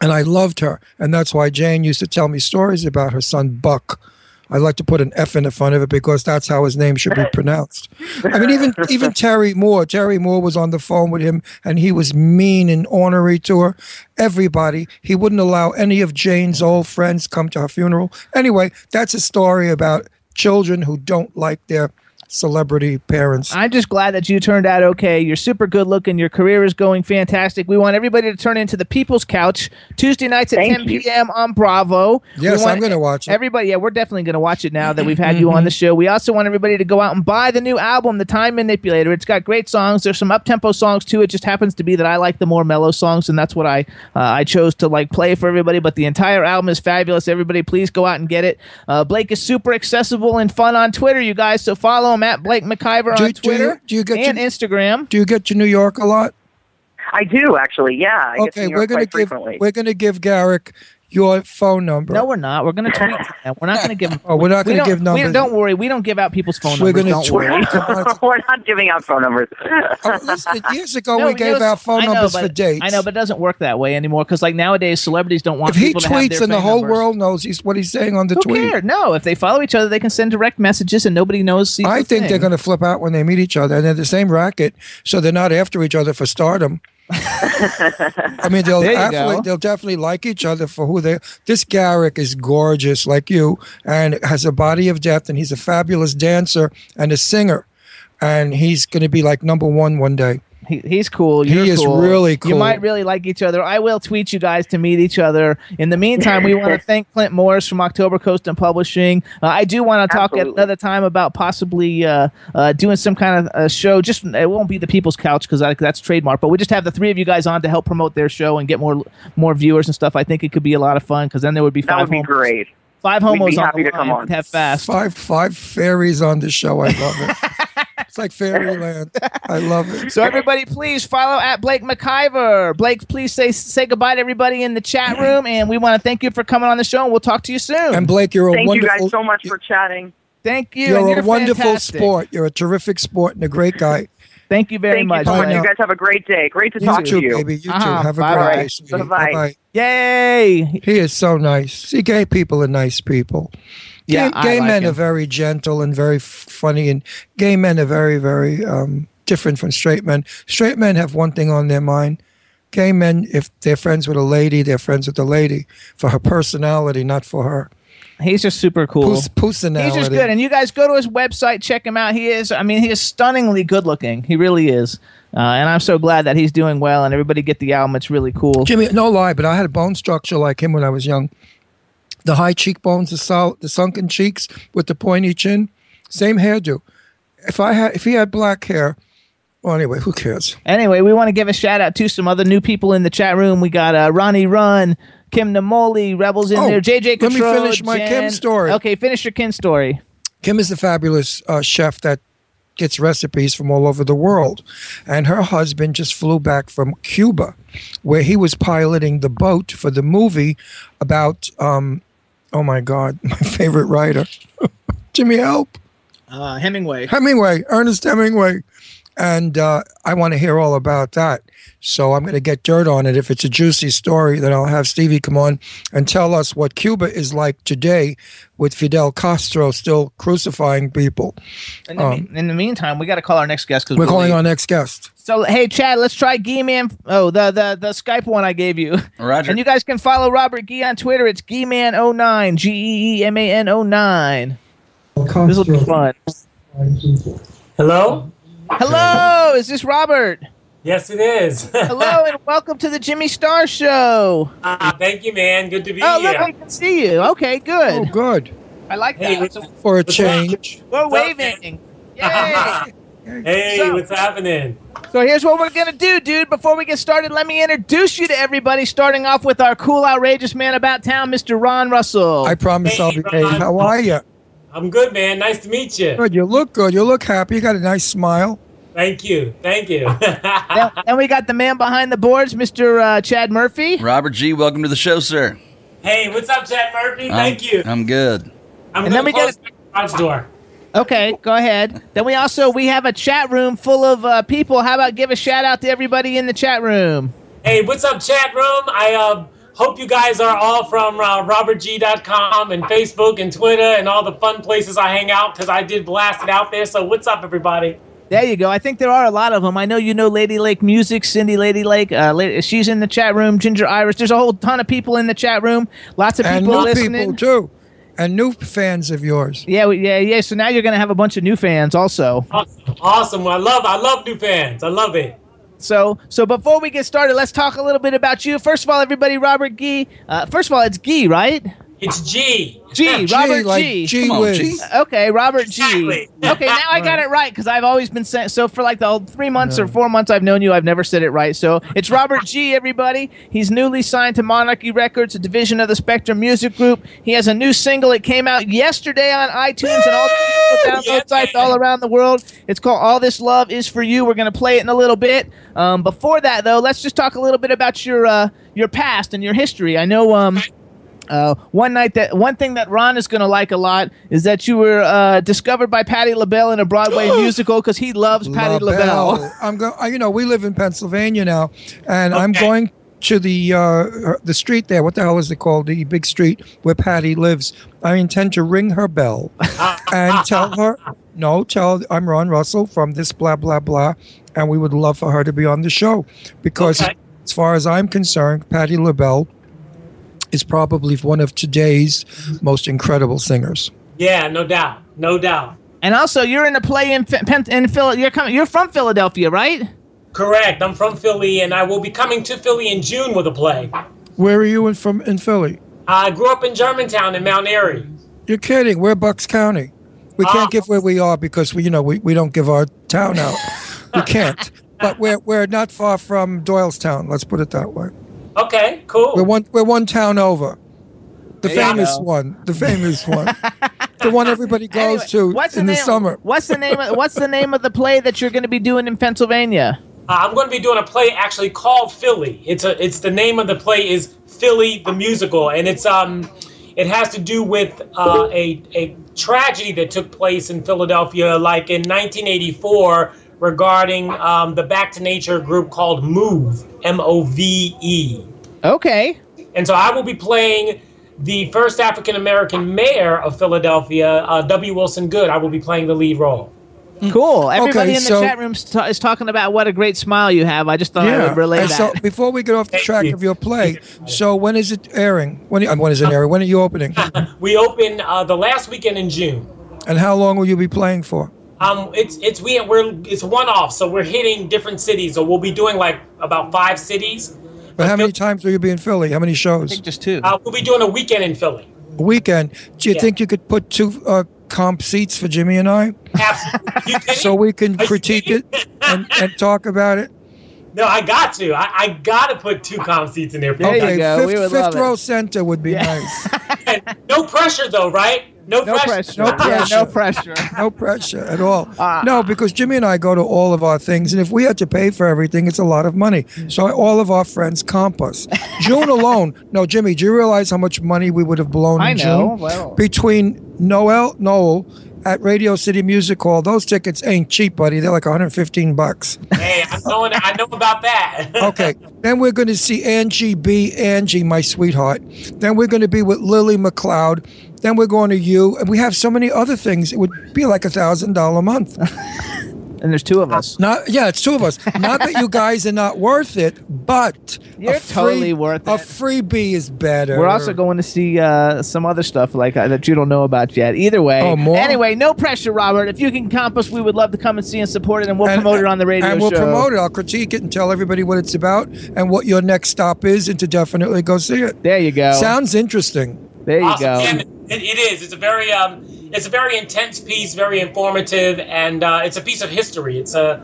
And I loved her. And that's why Jane used to tell me stories about her son, Buck. I like to put an F in the front of it because that's how his name should be <laughs> pronounced. I mean, even even Terry Moore. Terry Moore was on the phone with him, and he was mean and ornery to her. Everybody. He wouldn't allow any of Jane's old friends come to her funeral. Anyway, that's a story about children who don't like their celebrity parents. I'm just glad that you turned out okay. You're super good looking. Your career is going fantastic. We want everybody to turn into the People's Couch Tuesday nights at Thank 10 you. p.m. on Bravo. We Yes, I'm going to watch it. Everybody, yeah, we're definitely going to watch it now that we've had you on the show. We also want everybody to go out and buy the new album, The Time Manipulator. It's got great songs. There's some up tempo songs too. It just happens to be that I like the more mellow songs, and that's what I uh, I chose to like play for everybody. But the entire album is fabulous. Everybody, please go out and get it. Uh, Blake is super accessible and fun on Twitter, you guys. So follow him at Blake McIver Do- on do you- Twitter do you get and your- Instagram. Do you get to New York a lot? I do actually. Yeah. I get to okay, New we're gonna give frequently. we're gonna give Garrick your phone number. No, we're not. We're going to tweet to <laughs> them. We're not going to give. Oh, we're not gonna don't- give we- numbers. don't worry. We don't give out people's phone We're numbers. gonna Don't tweet. worry. We're not <laughs> giving out phone numbers. Oh, listen, years ago <laughs> No, we gave know, out phone know, numbers but- for dates. I know, but it doesn't work that way anymore because, like nowadays, celebrities don't want if he people to have tweets their and the whole numbers. world knows he's what he's saying on the Who tweet. cares? No, if they follow each other, they can send direct messages, and nobody knows. I the think thing. they're going to flip out when they meet each other, and they're the same racket, so they're not after each other for stardom. I mean, they'll <laughs> definitely, they'll definitely like each other for who they. This Garrick is gorgeous, like you, and has a body of depth, and he's a fabulous dancer and a singer, and he's going to be like number one one day. He, he's cool. He You're is cool. really cool. You might really like each other. I will tweet you guys to meet each other. In the meantime, we want to thank Clint Morris from October Coast and Publishing. Uh, I do want to talk at another time about possibly uh, uh, doing some kind of uh show. Just it won't be the People's Couch because that's trademark, but we just have the three of you guys on to help promote their show and get more more viewers and stuff. I think it could be a lot of fun because then there would be that five would be homos, great. five We'd homos be on the to come line. on. Have fast. Five five fairies on the show. I love it. <laughs> it's like fairyland. I love it. So everybody, please follow at Blake McIver. Blake, please say say goodbye to everybody in the chat room, and we want to thank you for coming on the show. and We'll talk to you soon. And Blake, you're a Thank you wonderful. guys so much for chatting. thank you. You're, and a wonderful fantastic. sport. You're a terrific sport and a great guy. Thank you very Thank much. you so much. You guys have a great day. Great to You talk too, to you. baby. You too. Uh-huh. Have a Bye-bye. great day. sweetie. Bye-bye. Bye-bye. Yay! He is so nice. See, gay people are nice people. Yeah, gay, gay like men are very gentle and very funny, and gay men are very, very um, different from straight men. Straight men have one thing on their mind. Gay men, if they're friends with a lady, they're friends with the lady for her personality, not for her He's just super cool. pus-. He's just good. And you guys go to his website, check him out. He is, I mean, he is stunningly good looking. He really is. Uh, and I'm so glad that he's doing well and everybody get the album. It's really cool. Jimmy, no lie, but I had a bone structure like him when I was young. The high cheekbones, the sol- the sunken cheeks with the pointy chin, same hairdo. If I had, if he had black hair, well, anyway, who cares? Anyway, we want to give a shout out to some other new people in the chat room. We got uh, Ronnie Run, Kim Namoli, Rebels in Oh, there, JJ let me finish my Kim story. Okay, finish your Kim story. Kim is the fabulous uh, chef that gets recipes from all over the world. And her husband just flew back from Cuba, where he was piloting the boat for the movie about, um, oh my God, <laughs> my favorite writer, <laughs> Jimmy Help. Uh, Hemingway. Hemingway, Ernest Hemingway. And uh, I want to hear all about that. So I'm going to get dirt on it. If it's a juicy story, then I'll have Stevie come on and tell us what Cuba is like today with Fidel Castro still crucifying people. In the, me- in the meantime, we got to call our next guest because Um, We're calling our next guest. So hey, Chad, let's try Gee Man. Oh, the the the Skype one I gave you. Roger. And you guys can follow Robert Gee on Twitter. It's Gee Man 09 G E E M A N 09. This will be fun. Hello? Hello, is this Robert? Yes, it is. <laughs> Hello, and welcome to the Jimmy Star Show. Ah, thank you, man. Good to be Oh, here. Oh, look, we can see you. Okay, good. Oh, good. I like Hey, that. For a change. we're what's up, waving. <laughs> Yay! hey, So- what's happening? So here's what we're gonna do, dude. Before we get started, let me introduce you to everybody. Starting off with our cool, outrageous man about town, Mr. Ron Russell. I promise Hey, I'll be. Hey, Ron. how are you? I'm good, man. Nice to meet you. Good. You look good. You look happy. You got a nice smile. Thank you. Thank you. <laughs> then, <laughs> then we got the man behind the boards, Mr. Uh, Chad Murphy. Robert Gee, welcome to the show, sir. hey, what's up, Chad Murphy? Thank I'm, you. I'm good. I'm And then we to close got the garage door. Okay, go ahead. Then we also we have a chat room full of uh, people. How about give a shout out to everybody in the chat room? Hey, what's up, chat room? I uh, hope you guys are all from uh, robertgee.com and Facebook and Twitter and all the fun places I hang out because I did blast it out there. So, what's up, everybody? There you go. I think there are a lot of them. I know you know Lady Lake Music, Cindy Lady Lake. Uh, La- she's in the chat room. Ginger Iris. There's a whole ton of people in the chat room. Lots of And people new listening. people, too. And new fans of yours. Yeah, yeah, yeah. So now you're gonna have a bunch of new fans also. Awesome. awesome. I love I love new fans. I love it. So, so before we get started, let's talk a little bit about you. First of all, everybody, Robert Gee. Uh, first of all, it's Gee, right? It's G. G, Gee, Robert like G. Gee Come on. G. Okay, Robert G. Okay, now I got it right because I've always been saying. So for like the whole three months or four months I've known you, I've never said it right. So it's Robert G. Everybody, he's newly signed to Monarchy Records, a division of the Spectrum Music Group. He has a new single. It came out yesterday on iTunes and all the download Yeah, sites all around the world. It's called "All This Love Is for You." We're gonna play it in a little bit. Um, before that, though, let's just talk a little bit about your uh, your past and your history. I know. Um, uh, one night that one thing that Ron is gonna like a lot is that you were uh, discovered by Patti LaBelle in a Broadway <gasps> musical because he loves Patti LaBelle. LaBelle. I'm going. You know, we live in Pennsylvania now, and I'm going to the uh, the street there. What the hell is it called? The big street where Patti lives. I intend to ring her bell <laughs> and tell her, no, tell I'm Ron Russell from this blah blah blah, and we would love for her to be on the show because, Okay. as far as I'm concerned, Patti LaBelle is probably one of today's most incredible singers. Yeah, no doubt. No doubt. And also, you're in a play in Ph- in Phil. You're coming. You're from Philadelphia, right? Correct. I'm from Philly, and I will be coming to Philly in June with a play. Where are you in, from in Philly? I grew up in Germantown in Mount Airy. You're kidding. We're Bucks County. We can't Ah. give where we are because we, you know, we, we don't give our town out. we can't. <laughs> But we're we're not far from Doylestown. Let's put it that way. Okay, cool. We're one we're one town over. The There famous one. The famous <laughs> one. the one everybody goes Anyway, to what's in the name, summer. What's the name? Of, what's the name of the play that you're going to be doing in Pennsylvania? Uh, I'm going to be doing a play actually called Philly. It's a it's the name of the play is Philly the musical, and it's um it has to do with uh, a a tragedy that took place in Philadelphia, like in 1984, regarding um, the Back to Nature group called Move M O V E. Okay. And so I will be playing the first African American mayor of Philadelphia, uh, W. Wilson Goode. I will be playing the lead role. Cool. Everybody Okay, in the so- chat room st- is talking about what a great smile you have. I just thought I would relay and that. so <laughs> before we get off the track of your play, so when is it airing? When, uh, when is it airing? When are you opening? <laughs> We open uh, the last weekend in June. And how long will you be playing for? Um, it's it's we we're it's one off, so we're hitting different cities. So we'll be doing like about five cities. But how many times will you be in Philly? How many shows? just two. Uh, we'll be doing a weekend in Philly. A weekend. Do you Yeah. think you could put two uh, comp seats for Jimmy and I, Absolutely. <laughs> So we can Are critique it and, and talk about it? No, I got to. I, I got to put two comp seats in there. There you go. fifth, We would fifth love it. row center would be nice. <laughs> no pressure though, right? No, no pressure. No Yeah, no pressure. pressure. <laughs> No pressure at all. Uh, no, because Jimmy and I go to all of our things, and if we had to pay for everything, it's a lot of money. So all of our friends comp us. <laughs> June alone. No, Jimmy, do you realize how much money we would have blown I in know. June? Well. Between Noel Noel at Radio City Music Hall, those tickets ain't cheap, buddy. They're like 115 bucks. Hey, I know. I know about that. <laughs> Okay. then we're going to see Angie B. Angie, my sweetheart. Then we're going to be with Lily McLeod. Then we're going to you, and we have so many other things. It would be like a thousand dollar a month. <laughs> And there's two of us. Not yeah, it's two of us. Not that you guys are not worth it, but You're free- totally worth it. A freebie is better. We're also going to see uh, some other stuff like uh, that you don't know about yet. Either way. Oh, more? Anyway, no pressure, Robert. If you can comp us, we would love to come and see and support it, and we'll And- promote it on the radio and we'll show. promote it. I'll critique it and tell everybody what it's about and what your next stop is, and to definitely go see it. There you go. Sounds interesting. there you awesome. go. Yeah, it, it is. It's a very um, it's a very intense piece, very informative, and uh, it's a piece of history. It's a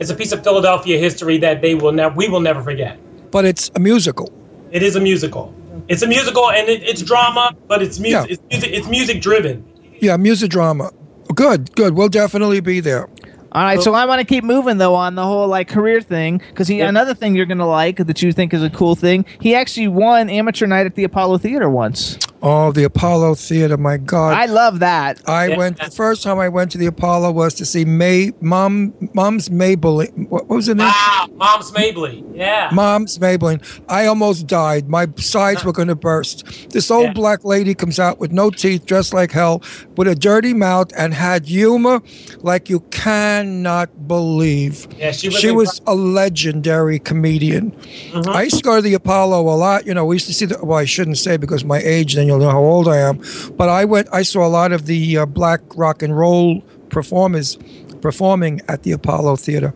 it's a piece of Philadelphia history that they will never we will never forget. But it's a musical. It is a musical. It's a musical, and it, it's drama, but it's music. Yeah. It's music. It's music driven. Yeah, music drama. Good, good. We'll definitely be there. All right, so I want to keep moving though on the whole like career thing because he another thing you're gonna like that you think is a cool thing. He actually won amateur night at the Apollo Theater once. Oh, the Apollo Theater, my God. I love that. I Yeah. went the first time I went to the Apollo was to see May Mom Mom's Maybelline. What, what was the name? Wow, Moms Mabley. Yeah. Mom's Maybelline. I almost died. My sides were going to burst. This old Yeah. black lady comes out with no teeth, dressed like hell, with a dirty mouth, and had humor like you cannot believe. Yeah, she was She was a legendary comedian. Mm-hmm. I used to go to the Apollo a lot. You know, we used to see the. Well, I shouldn't say because my age, then you'll know how old I am. But I went. I saw a lot of the uh, black rock and roll performers performing at the Apollo Theater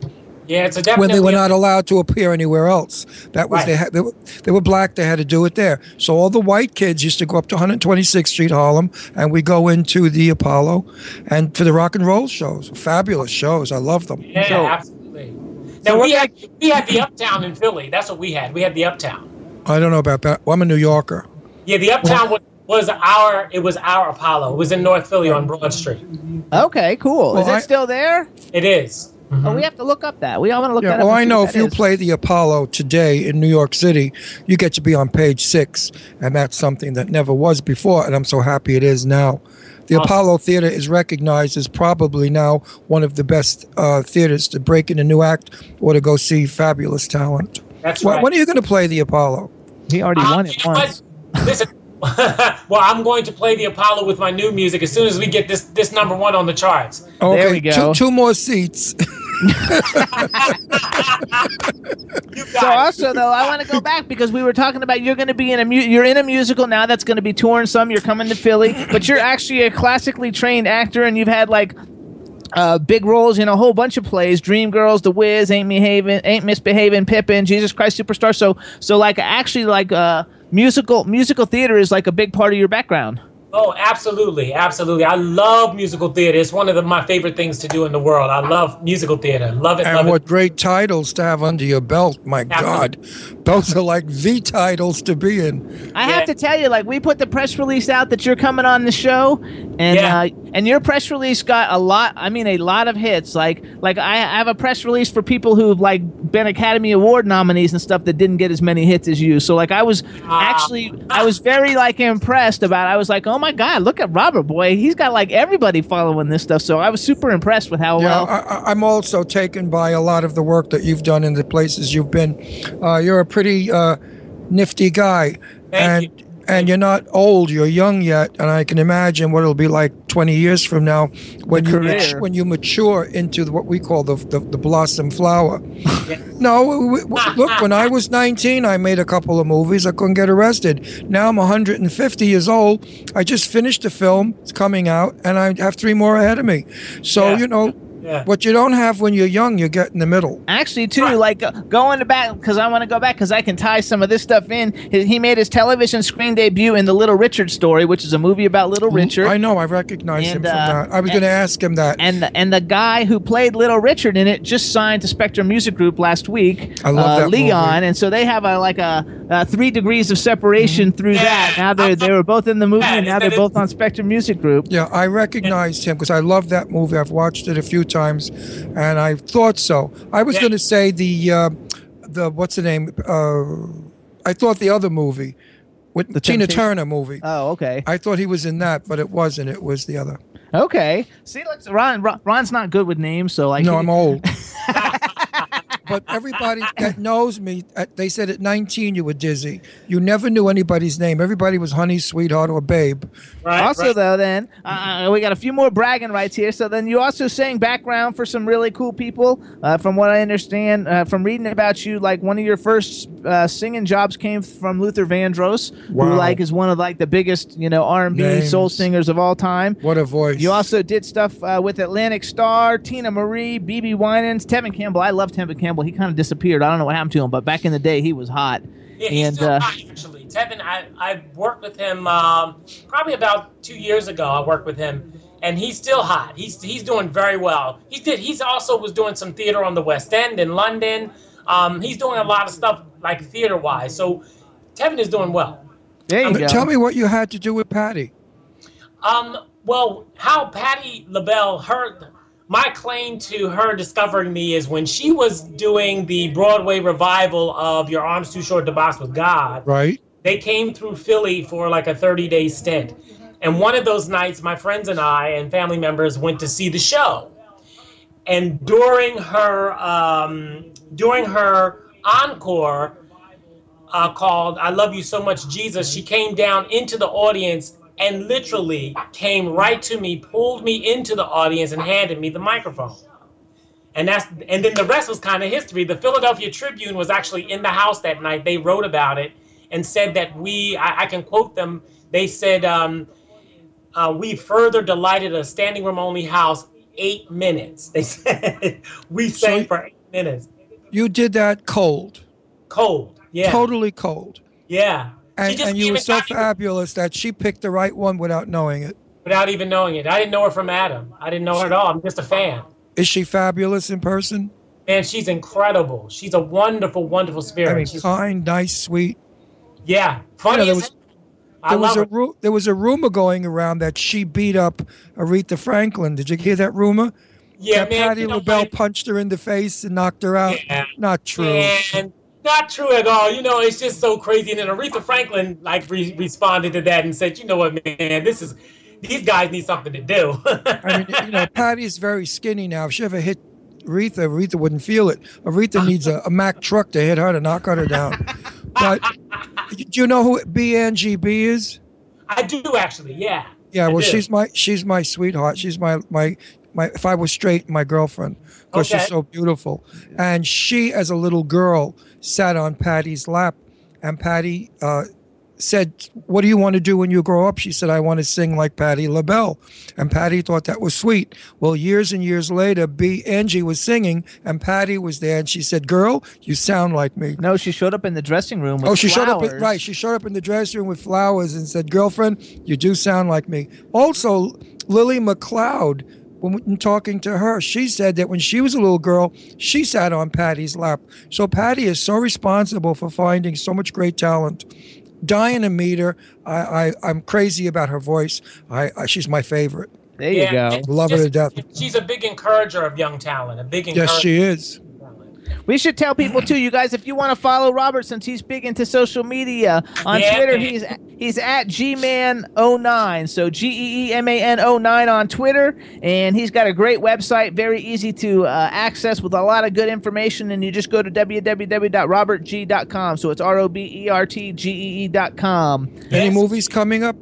Yeah, it's a when they were not allowed to appear anywhere else. That was Right. they had they were, they were black. They had to do it there. So all the white kids used to go up to 126th Street, Harlem, and we go into the Apollo, and for the rock and roll shows, fabulous shows. I love them. Yeah, So- absolutely. Now we had we had the Uptown in Philly. That's what we had. We had the Uptown. I don't know about that. Well, I'm a New Yorker. Yeah, the Uptown was, was our it was our Apollo. It was in North Philly on Broad Street. Okay, cool. is Well, it I- still there? It is. Oh, we have to look up that. We all want to look Yeah, that up. well, and I see know what if that you is. play the Apollo today in New York City, you get to be on page six, and that's something that never was before, and I'm so happy it is now. The Apollo Theater is recognized as probably now one of the best uh, theaters to break in a new act or to go see fabulous talent. That's When- right. When are you going to play the Apollo? he already Um, won you it know once. What? Listen. <laughs> well, I'm going to play the Apollo with my new music as soon as we get this this number one on the charts. Okay, we go. Two, two more seats. <laughs> So got also though, I want to go back because we were talking about you're going to be in a mu- you're in a musical now that's going to be touring some. You're coming to Philly, but you're actually a classically trained actor, and you've had like uh, big roles in a whole bunch of plays: Dreamgirls, The Wiz, Ain't Misbehaving, Ain't Misbehaving, Pippin, Jesus Christ Superstar. So so like actually like uh, musical musical theater is like a big part of your background. Oh, absolutely, absolutely. I love musical theater. It's one of the, my favorite things to do in the world. I love musical theater. Love it, love and it. what great titles to have under your belt. My God. Those are like the titles to be in. I Yeah. have to tell you, like we put the press release out that you're coming on the show, and Yeah. uh, and your press release got a lot. I mean, a lot of hits. Like like I have a press release for people who've like been Academy Award nominees and stuff that didn't get as many hits as you. So like I was actually I was very like impressed about. It. I was like, oh my god, look at Robert boy, he's got like everybody following this stuff. So I was super impressed with how Yeah, well. I, I- I'm also taken by a lot of the work that you've done in the places you've been. Uh, you're a pretty uh, nifty guy, Thank and you. And you're not old, you're young yet, and I can imagine what it'll be like 20 years from now when you mat- career. when you mature into what we call the the, the blossom flower. No, w- w- look, when I was 19, I made a couple of movies. I couldn't get arrested. Now I'm 150 years old. I just finished a film. It's coming out, and I have three more ahead of me. So Yeah. you know. Yeah. What you don't have when you're young, you get in the middle. Actually, too, like uh, going to back because I want to go back because I can tie some of this stuff in. He, he made his television screen debut in the Little Richard story, which is a movie about Little Richard. I know. I recognize him from uh, that. I was going to ask him that. and the, and the guy who played Little Richard in it just signed to Spectrum Music Group last week. I love uh, that Leon, movie. and so they have a like a, uh three degrees of separation Mm-hmm. through that. Now they they were both in the movie, and now they're both on Spectrum Music Group. Yeah, I recognized him because I love that movie. I've watched it a few times, and I thought so. I was Yeah. going to say the uh, the what's the name? Uh, I thought the other movie with the Tina Temptation- Turner movie. Oh, okay, I thought he was in that, but it wasn't. It was the other. okay. See, look, Ron, Ron Ron's not good with names, so like No, he- I'm old. <laughs> <laughs> but everybody that knows me, uh, they said at 19 you were dizzy. You never knew anybody's name. Everybody was honey, sweetheart, or babe. Right. also, right. though, then uh, we got a few more bragging rights here. So then you also sang background for some really cool people. Uh, from what I understand, uh, from reading about you, like one of your first uh, singing jobs came from Luther Vandross, Wow. who like is one of like the biggest you know R and B Names. soul singers of all time. What a voice. You also did stuff uh, with Atlantic Starr, Teena Marie, BeBe Winans, Tevin Campbell. I love Tevin Campbell. He kind of disappeared. I don't know what happened to him, but back in the day, he was hot. Yeah, he's and still uh, hot, actually. Tevin, I, I worked with him um, probably about two years ago. I worked with him, and he's still hot. He's he's doing very well. He did. He's also was doing some theater on the West End in London. Um, he's doing a lot of stuff like theater wise. So Tevin is doing well. there you But go. Tell me what you had to do with Patti. Um, well, how Patti LaBelle heard my claim to her discovering me is when she was doing the Broadway revival of Your Arms Too Short to Box with God. Right? They came through Philly for like a 30 day stint. And one of those nights, my friends and I and family members went to see the show. And during her um, during her encore uh, called "I Love You So Much, Jesus," she came down into the audience and literally came right to me, pulled me into the audience, and handed me the microphone. And that's and then the rest was kind of history. The Philadelphia Tribune was actually in the house that night. They wrote about it and said that we, I, I can quote them. They said, um, uh, "We further delighted a standing room only house eight minutes." They <laughs> said we sang So- for eight minutes, You did that cold. cold. Yeah, Totally cold. yeah. She And, and you were so fabulous that she picked the right one without knowing it. without even knowing it. I didn't know her from Adam. I didn't know her at all. I'm just a fan. Is she fabulous in person? Man, she's incredible. She's a wonderful, wonderful spirit. I mean, She's- kind, nice, sweet. yeah, funny. You know, there as was- There was a ru- there was a rumor going around that she beat up Aretha Franklin. Did you hear that rumor? Yeah, that man. Patti you know LaBelle punched her in the face and knocked her out. Yeah. Not true. Not true at all. You know, it's just so crazy. And then Aretha Franklin like re- responded to that and said, "You know what, man? This is these guys need something to do." I mean, you know, <laughs> Patti's very skinny now. If she ever hit Aretha, Aretha wouldn't feel it. Aretha needs a, a Mack truck to hit her to knock her down. But do you know who BNGB is? I do actually. Yeah. Yeah, I well, do. she's my she's my sweetheart. She's my my my. If I was straight, my girlfriend, because Okay. she's so beautiful. And she, as a little girl, sat on Patti's lap, and Patti uh, said, "What do you want to do when you grow up?" She said, "I want to sing like Patti LaBelle." And Patti thought that was sweet. Well, years and years later, B. Angie was singing, and Patti was there, and she said, "Girl, you sound like me." no, she showed up in the dressing room. With Oh, she showed up in, right. She showed up in the dressing room with flowers and said, "Girlfriend, you do sound like me." Also, Lily McLeod, when we- talking to her, she said that when she was a little girl, she sat on Patti's lap. So Patti is so responsible for finding so much great talent. Dying to meet her. I, I I'm crazy about her voice. I, I she's my favorite. There you go. and Love her to death. She's a big encourager of young talent. A big encourager. Yes, she is. We should tell people too, you guys, if you want to follow Robert, since he's big into social media on Yeah, Twitter, man. he's he's at gman09. So G E E M A N 09 on Twitter, and he's got a great website, very easy to uh, access with a lot of good information. And you just go to www.robertgee.com. So it's R O B E R T G E E.com. Any Yes. movies coming up?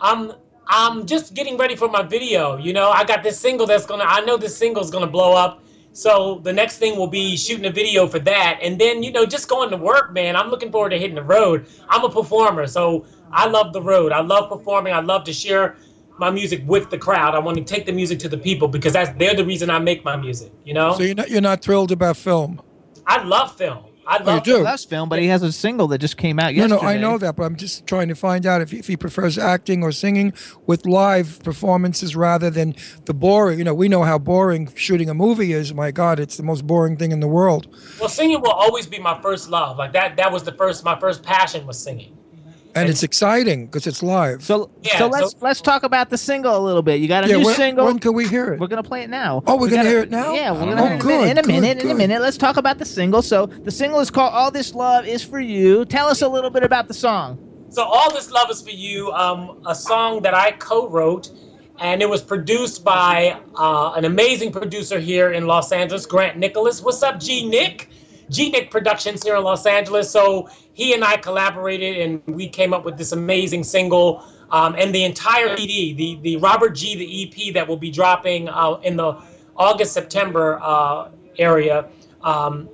I'm I'm just getting ready for my video. You know, I got this single that's gonna. I know this single's gonna blow up. So the next thing will be shooting a video for that, and then you know, just going to work, man. I'm looking forward to hitting the road. I'm a performer, so I love the road. I love performing. I love to share my music with the crowd. I want to take the music to the people because that's they're the reason I make my music. You know, So you're not you're not thrilled about film? I love film. I Oh, you love do? Loves film, but he has a single that just came out No, yesterday. no, I know that, but I'm just trying to find out if he, if he prefers acting or singing with live performances rather than the boring. You know, we know how boring shooting a movie is. My God, it's the most boring thing in the world. Well, singing will always be my first love. Like that. That was the first. My first passion was singing. And it's exciting because it's live. So, Yeah, so let's so- let's talk about the single a little bit. You got a yeah, new when, single. when can we hear it? We're gonna play it now. Oh, we're We gonna gotta- hear it now? Yeah, we're Oh, gonna hear it good, in a minute. In a good, minute. In a minute. Let's talk about the single. So the single is called "All This Love Is For You." Tell us a little bit about the song. So all this love is for you. Um, a song that I co-wrote, and it was produced by uh, an amazing producer here in Los Angeles, Grant Nicholas. What's up, G Nick? G Nick Productions here in Los Angeles. So he and I collaborated, and we came up with this amazing single. Um, and the entire CD, the the Robert Gee, the EP that will be dropping uh, in the August September uh, area. Um,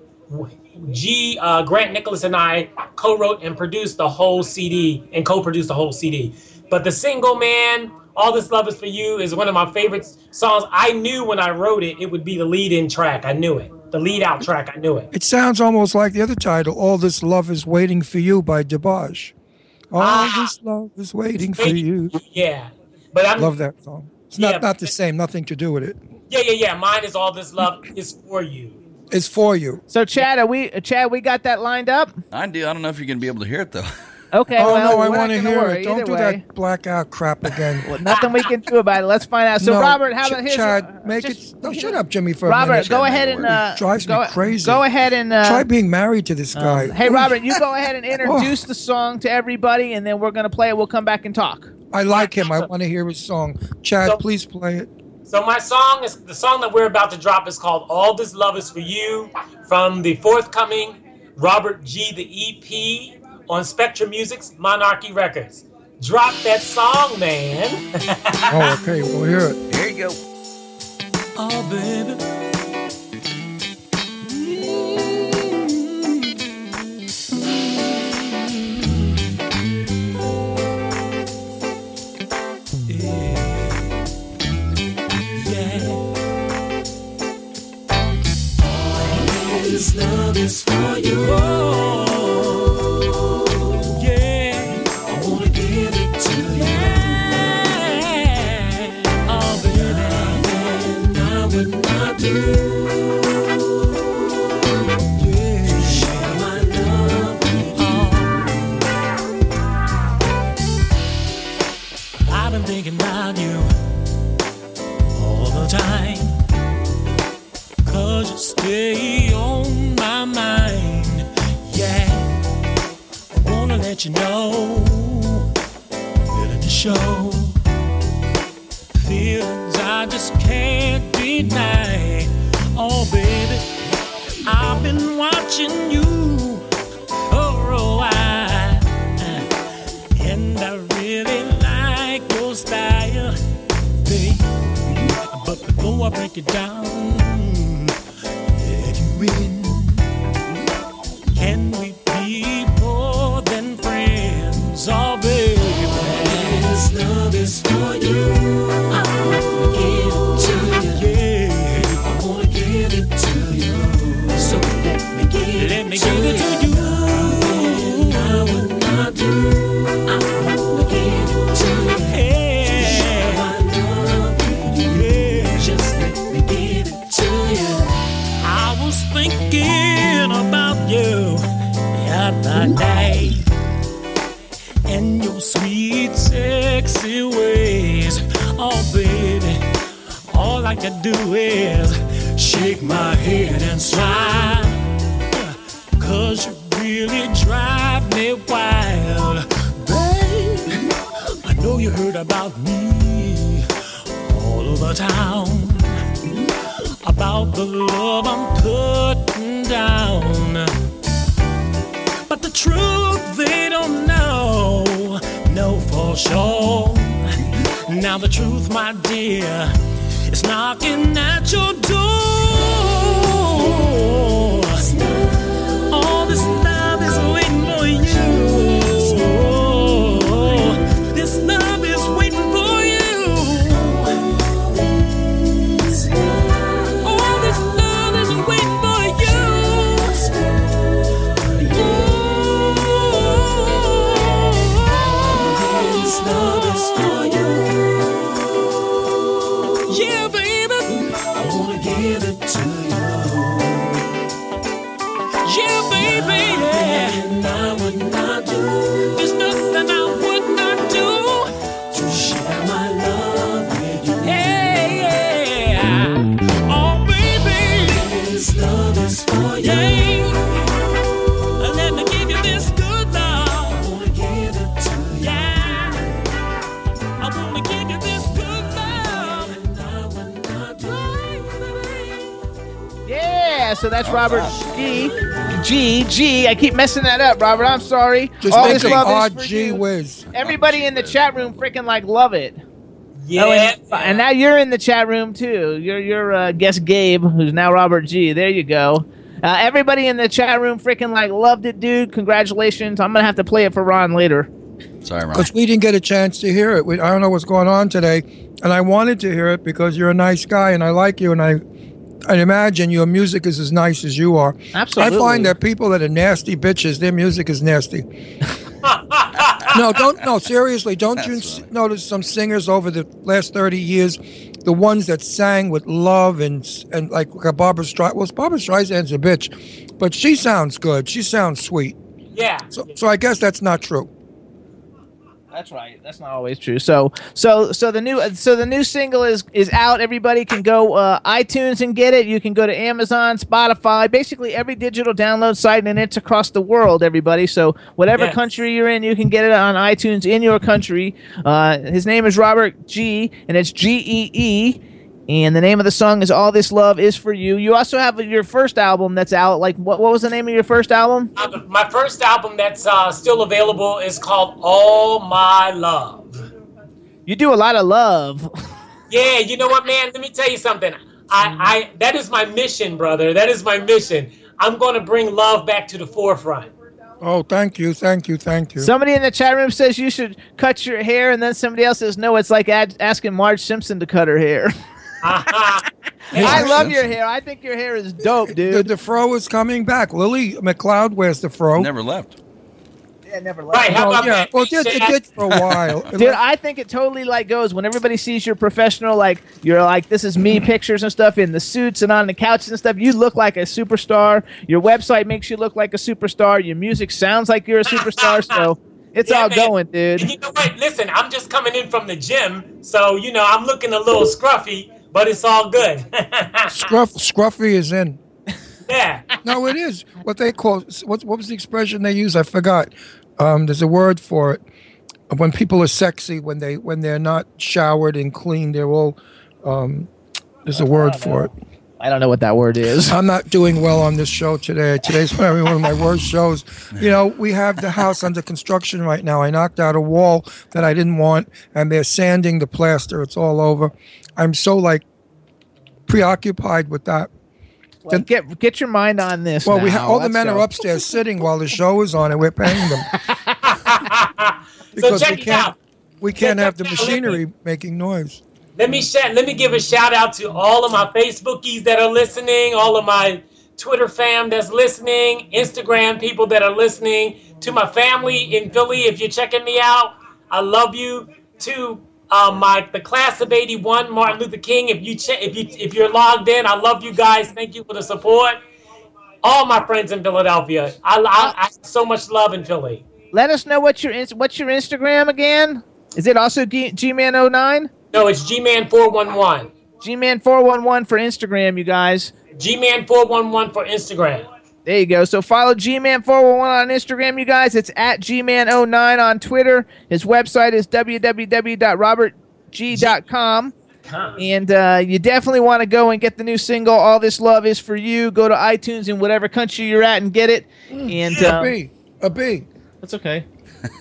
G uh, Grant Nicholas and I co-wrote and produced the whole CD and co-produced the whole CD. But the single, man, "All This Love Is For You" is one of my favorite songs. I knew when I wrote it, it would be the lead-in track. I knew it, the lead-out track. I knew it. It sounds almost like the other title, "All This Love Is Waiting for You" by DeBarge. All Ah. this love is waiting for you. Yeah, but I'm Love that song. It's Yeah, not not the same. Nothing to do with it. yeah, yeah, yeah. Mine is "All This Love Is For You." It's for you. So Chad, are we uh, Chad? We got that lined up. I do. I don't know if you're going to be able to hear it though. <laughs> Okay. oh well, no, I want to hear it. Don't do way. that blackout crap again. <laughs> Well, nothing we can do about it. Let's find out. So No, Robert, how Ch- about his? Chad, make just- it. No, shut up, Jimmy. For a Robert, minute. go ahead and uh, drives me crazy. Go ahead and uh, Try being married to this guy. Hey, Robert, you go ahead and <laughs> introduce the song to everybody, and then we're gonna play it. We'll come back and talk. I like him. I want to hear his song. Chad, So- please play it. So my song is the song that we're about to drop is called "All This Love Is For You" from the forthcoming Robert Gee the EP on Spectrum Music's Monarchy Records. Drop that song, man. <laughs> Oh, okay. We'll hear it. Here you go. Oh, baby. Mm. This love is for you. Let you know. Willing to show. Feelings I just can't deny. Oh, baby. I've been watching you for a while. And I really like your style, babe. But before I break it down, I keep messing that up, Robert. I'm sorry. Just All make this love is for G you. whiz. Everybody in the chat room freaking like love it. Yeah. Oh, and, and now you're in the chat room too. You're you're uh, guest Gabe, who's now Robert Gee. There you go. Uh, everybody in the chat room freaking like loved it, dude. Congratulations. I'm gonna have to play it for Ron later. Sorry, Ron. Because we didn't get a chance to hear it. We, I don't know what's going on today, and I wanted to hear it because you're a nice guy and I like you, and I, I imagine your music is as nice as you are. Absolutely. I find that people that are nasty bitches, their music is nasty. <laughs> no, don't. No, seriously, don't you s- notice some singers over the last thirty years, the ones that sang with love and and like Barbra Streisand. Well, Barbra Streisand's a bitch, but she sounds good. She sounds sweet. Yeah. So, so I guess that's not true. That's right. That's not always true. So so so the new so the new single is is out. Everybody can go uh, iTunes and get it. You can go to Amazon, Spotify, basically every digital download site, and it's across the world. Everybody. So whatever country you're in, you can get it on iTunes in your country. Uh, his name is Robert Gee, and it's G E E. And the name of the song is "All This Love Is for You." You also have your first album that's out. Like, what, what was the name of your first album? Uh, my first album that's uh, still available is called All My Love. You do a lot of love. <laughs> Yeah, you know what, man? Let me tell you something. I, I that is my mission, brother. That is my mission. I'm going to bring love back to the forefront. Oh, thank you, thank you, thank you. Somebody in the chat room says you should cut your hair, and then somebody else says no. It's like ad- asking Marge Simpson to cut her hair. <laughs> <laughs> I love your hair. I think your hair is dope, dude. the fro is coming back. Lily McLeod wears the fro. Never left. Yeah, never left. Right? How Oh, about yeah. that? Well, it did, it did for a while. <laughs> Dude, I think it totally like goes when everybody sees your professional, like you're like this is me pictures and stuff in the suits and on the couches and stuff. You look like a superstar. Your website makes you look like a superstar. Your music sounds like you're a superstar. <laughs> So it's Yeah, all man. going, dude. And you know what? Listen, I'm just coming in from the gym, so you know I'm looking a little scruffy, but it's all good. <laughs> Scruff, scruffy is in. yeah. No, it is what they call. What, what was the expression they use? I forgot. Um, there's a word for it. When people are sexy, when they when they're not showered and clean, they're all. Um, there's a word for it. I don't know what that word is. I'm not doing well on this show today. Today's probably one of my worst shows. You know, we have the house under construction right now. I knocked out a wall that I didn't want, and they're sanding the plaster. It's all over. I'm so like preoccupied with that. Well, get get your mind on this. Well, we ha- all the Let's men go. are upstairs sitting while the show is on, and we're paying them <laughs> So because check we it can't out. we can't Check have the it out. machinery making noise. Let me shout. Let me give a shout out to all of my Facebookies that are listening, all of my Twitter fam that's listening, Instagram people that are listening, to my family in Philly. If you're checking me out, I love you. To um, my the class of '81, Martin Luther King. If you che- if you if you're logged in, I love you guys. Thank you for the support. All my friends in Philadelphia, I, I, I so much love in Philly. Let us know what your what's your Instagram again? Is it also G- Gman09? No, it's G-Man 411. G-Man 411 for Instagram, you guys. G-Man 411 for Instagram. There you go. So follow G-Man 411 on Instagram, you guys. It's at G-Man09 on Twitter. His website is www.robertgee.com. And uh, you definitely want to go and get the new single "All This Love Is For You." Go to iTunes in whatever country you're at and get it. And a um, bee, a bee. That's okay.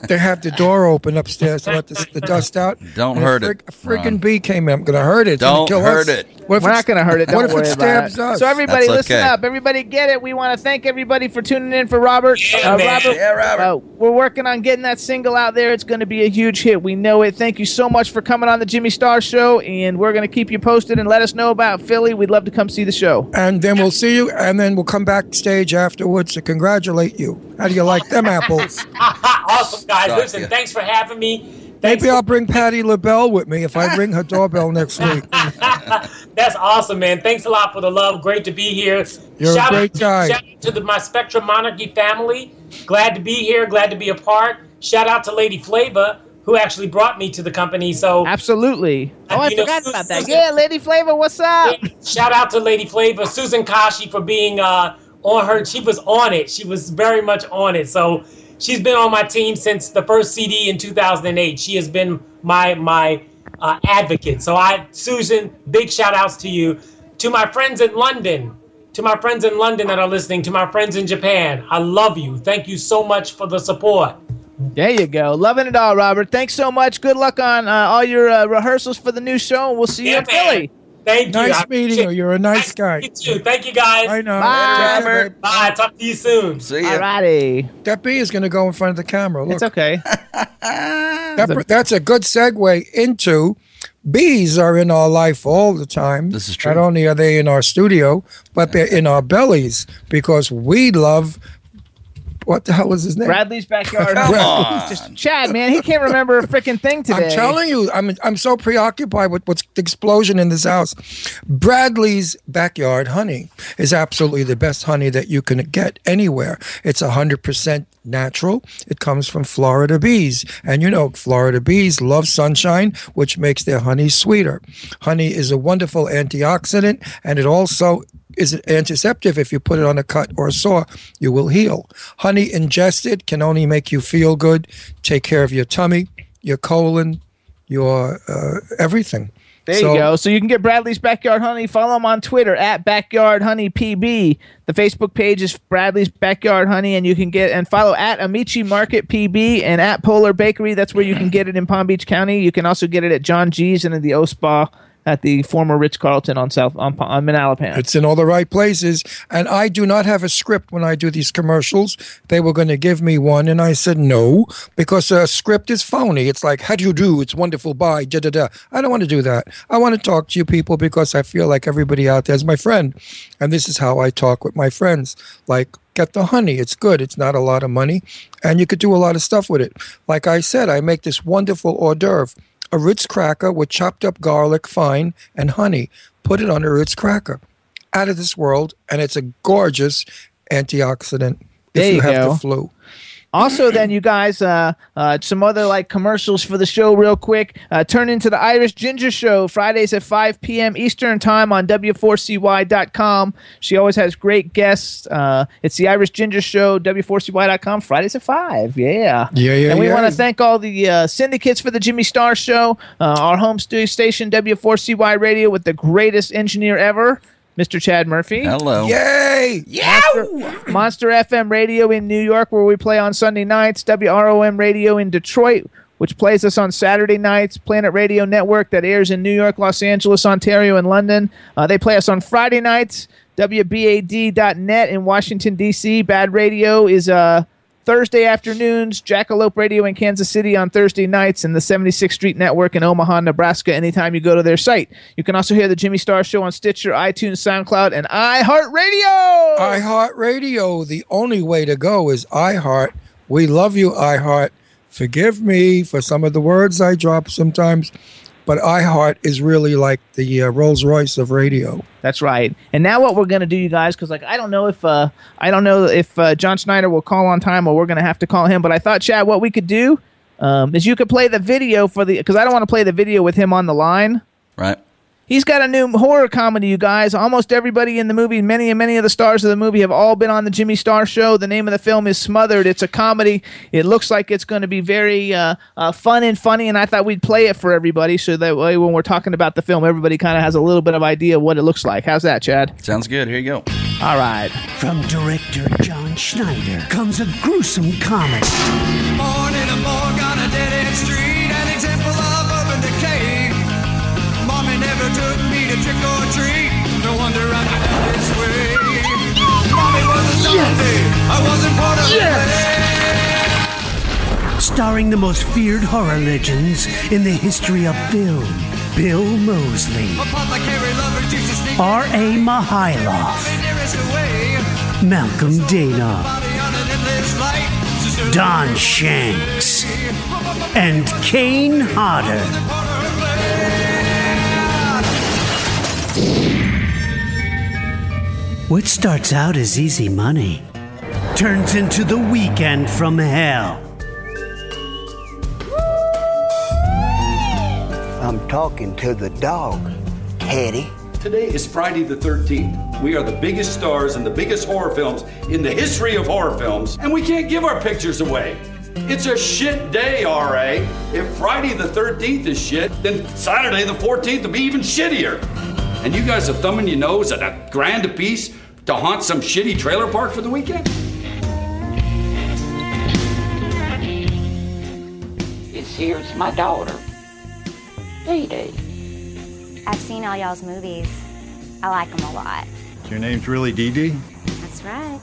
They have the door open upstairs to let the, the dust out. Don't And a hurt frig- it, A freaking bee came in. I'm gonna hurt it. It's gonna Don't kill hurt us. it. What if We're it's- not going to hurt it. Don't what if worry it about stabs it. us? So everybody, That's listen okay. up. Everybody, get it. We want to thank everybody for tuning in for Robert. Yeah, Uh. Robert, Yeah, Robert. uh, we're working on getting that single out there. It's going to be a huge hit. We know it. Thank you so much for coming on the Jimmy Star Show, and we're going to keep you posted and let us know about Philly. We'd love to come see the show. and then we'll see you, and then we'll come backstage afterwards to congratulate you. How do you like them apples? <laughs> awesome, guys. Listen, thanks for having me. Thanks Maybe for- I'll bring Patti LaBelle with me if I ring her doorbell next <laughs> week. That's awesome, man. Thanks a lot for the love. Great to be here. You're a shout great out, guy. Shout out to the, my Spectrum Monarchy family. Glad to be here. Glad to be a part. Shout out to Lady Flavor, who actually brought me to the company. So Absolutely. Oh, I You know, forgot about that. Susan- Yeah, Lady Flavor, what's up? shout out to Lady Flavor, Susan Kashi for being uh, on her. She was on it. She was very much on it. So she's been on my team since the first CD in 2008. She has been my my uh, advocate. So I, Susan, big shout outs to you. To my friends in London, to my friends in London that are listening, to my friends in Japan, I love you. Thank you so much for the support. There you go. Loving it all, Robert. Thanks so much. Good luck on uh, all your uh, rehearsals for the new show, and we'll see you Yeah, in man. Philly. Thank you. Nice meeting you. You're a nice guy. You too. Thank you guys. I know. Bye. Take. Bye. Talk to you soon. See ya. Alrighty. That bee is going to go in front of the camera. Look, It's okay. <laughs> that, that's a good segue into bees are in our life all the time. This is true. Not only are they in our studio, but they're in our bellies because we love. What the hell was his name? Bradley's backyard. Come Home. on. Just Chad, man, he can't remember a freaking thing today. I'm telling you, I'm I'm so preoccupied with what's the explosion in this house. Bradley's backyard honey is absolutely the best honey that you can get anywhere. It's hundred percent natural. It comes from Florida bees, and you know Florida bees love sunshine, which makes their honey sweeter. Honey is a wonderful antioxidant, and it also is an antiseptic. If you put it on a cut or a sore, you will heal. Honey ingested can only make you feel good, take care of your tummy, your colon, your uh, everything. There So- you go. So you can get Bradley's Backyard Honey. Follow him on Twitter at Backyard Honey PB. The Facebook page is Bradley's Backyard Honey, and you can get and follow at Amici Market PB and at Polar Bakery. That's where you can get it in Palm Beach County. You can also get it at John G's and at the Eau Spa at the former Ritz Carlton on South on, on Manalapan. It's in all the right places. And I do not have a script when I do these commercials. They were going to give me one, and I said no, because a script is phony. It's like, how do you do? It's wonderful. Bye. Da, da, da. I don't want to do that. I want to talk to you people because I feel like everybody out there is my friend. And this is how I talk with my friends. Like, get the honey. It's good. It's not a lot of money. And you could do a lot of stuff with it. Like I said, I make this wonderful hors d'oeuvre a Ritz cracker with chopped up garlic fine and honey. Put it on a Ritz cracker. Out of this world, and it's a gorgeous antioxidant There if you, you have go. the flu. Also, then you guys, uh, uh, some other like commercials for the show, real quick. Uh, turn into the Irish Ginger Show Fridays at 5 p.m. Eastern Time on W4CY.com. She always has great guests. Uh, it's the Irish Ginger Show, W4CY.com, Fridays at 5. Yeah. Yeah, yeah, And we yeah. want to thank all the uh, syndicates for the Jimmy Star Show, uh, our home studio station, W4CY Radio, with the greatest engineer ever, Mr. Chad Murphy. Hello. Yay! Monster, Monster FM Radio in New York, where we play on Sunday nights. WROM Radio in Detroit, which plays us on Saturday nights. Planet Radio Network that airs in New York, Los Angeles, Ontario, and London. Uh, they play us on Friday nights. WBAD.net in Washington, D.C. Bad Radio is uh, Thursday afternoons. Jackalope Radio in Kansas City on Thursday nights, and the 76th Street Network in Omaha, Nebraska. Anytime you go to their site, you can also hear the Jimmy Star Show on Stitcher, iTunes, SoundCloud, and iHeartRadio. iHeartRadio, the only way to go is iHeart. We love you, iHeart. Forgive me for some of the words I drop sometimes, but iHeart is really like the uh, Rolls Royce of radio. That's right. And now what we're gonna do, you guys, because like I don't know if uh I don't know if uh, John Schneider will call on time or we're gonna have to call him. But I thought, Chad, what we could do um, is you could play the video for the because I don't want to play the video with him on the line. Right. He's got a new horror comedy, you guys. Almost everybody in the movie, many and many of the stars of the movie have all been on the Jimmy Star Show. The name of the film is Smothered. It's a comedy. It looks like it's going to be very uh, uh, fun and funny, and I thought we'd play it for everybody so that way when we're talking about the film, everybody kind of has a little bit of idea of what it looks like. How's that, Chad? Sounds good. Here you go. All right. From director John Schneider comes a gruesome comedy. Morning and morgue on a dead end street, Of it. Starring the most feared horror legends in the history of film. Bill Moseley, R.A. Away. Malcolm Danare, Don Shanks, and Kane Hodder. What starts out as easy money turns into the weekend from hell. I'm talking to the dog, Teddy. Today is Friday the 13th. We are the biggest stars in the biggest horror films in the history of horror films, and we can't give our pictures away. It's a shit day, RA. If Friday the 13th is shit, then Saturday the 14th will be even shittier. And you guys are thumbing your nose at a grand apiece to haunt some shitty trailer park for the weekend? It's here, it's my daughter, Dee Dee. I've seen all y'all's movies. I like them a lot. Your name's really Dee Dee? That's right.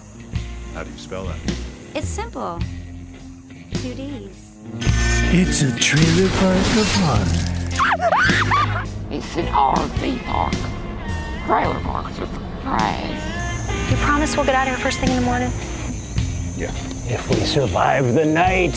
How do you spell that? It's simple. Two D's. It's a trailer park of horror. It's an RV park. Trailer parks are for trash. You promise we'll get out of here first thing in the morning? Yeah. If we survive the night.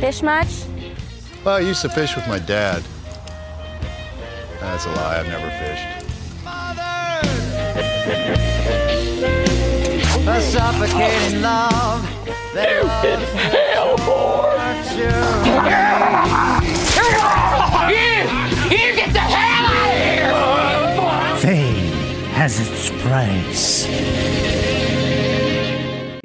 Fish much? Well, I used to fish with my dad. That's a lie. I've never fished. A suffocating love. That <laughs> loves hell, You, you get the hell out of here! Fame has its price.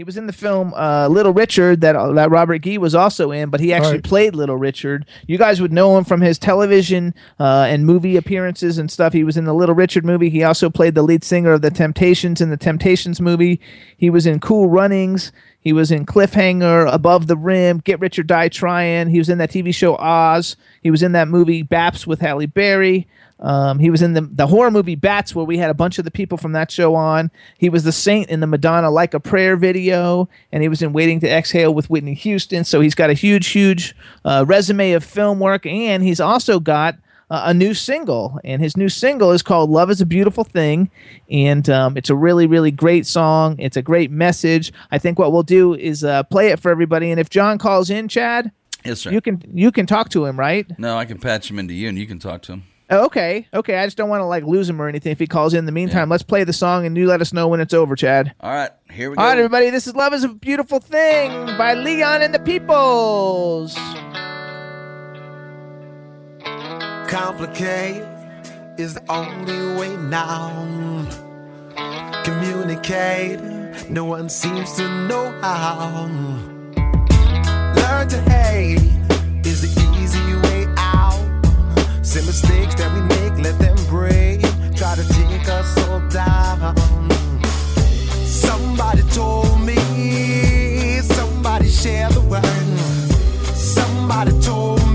Was in the film uh, Little Richard that uh, that Robert Gee was also in, but he actually Right. played Little Richard. You guys would know him from his television uh, and movie appearances and stuff. He was in the Little Richard movie. He also played the lead singer of the Temptations in the Temptations movie. He was in Cool Runnings. He was in Cliffhanger, Above the Rim, Get Rich or Die Trying. He was in that TV show Oz. He was in that movie Baps with Halle Berry. Um, he was in the, the horror movie Bats, where we had a bunch of the people from that show on. He was the saint in the Madonna Like a Prayer video, and he was in Waiting to Exhale with Whitney Houston. So he's got a huge, huge uh, resume of film work, and he's also got uh, a new single. And his new single is called Love is a Beautiful Thing, and um, it's a really, really great song. It's a great message. I think what we'll do is uh, play it for everybody, and if John calls in, Chad, Yes, sir. you can you can talk to him, right? No, I can patch him into you, and you can talk to him. Oh, okay, okay. I just don't want to like lose him or anything if he calls in. In the meantime, let's play the song and you let us know when it's over, Chad. All right, here we go. All right, everybody. This is "Love Is a Beautiful Thing" by Leon and the Peoples. Complicate is the only way now. Communicate, no one seems to know how. Learn to hate Some mistakes that we make, let them break. Try to take us all down. Somebody told me, somebody share the word. Somebody told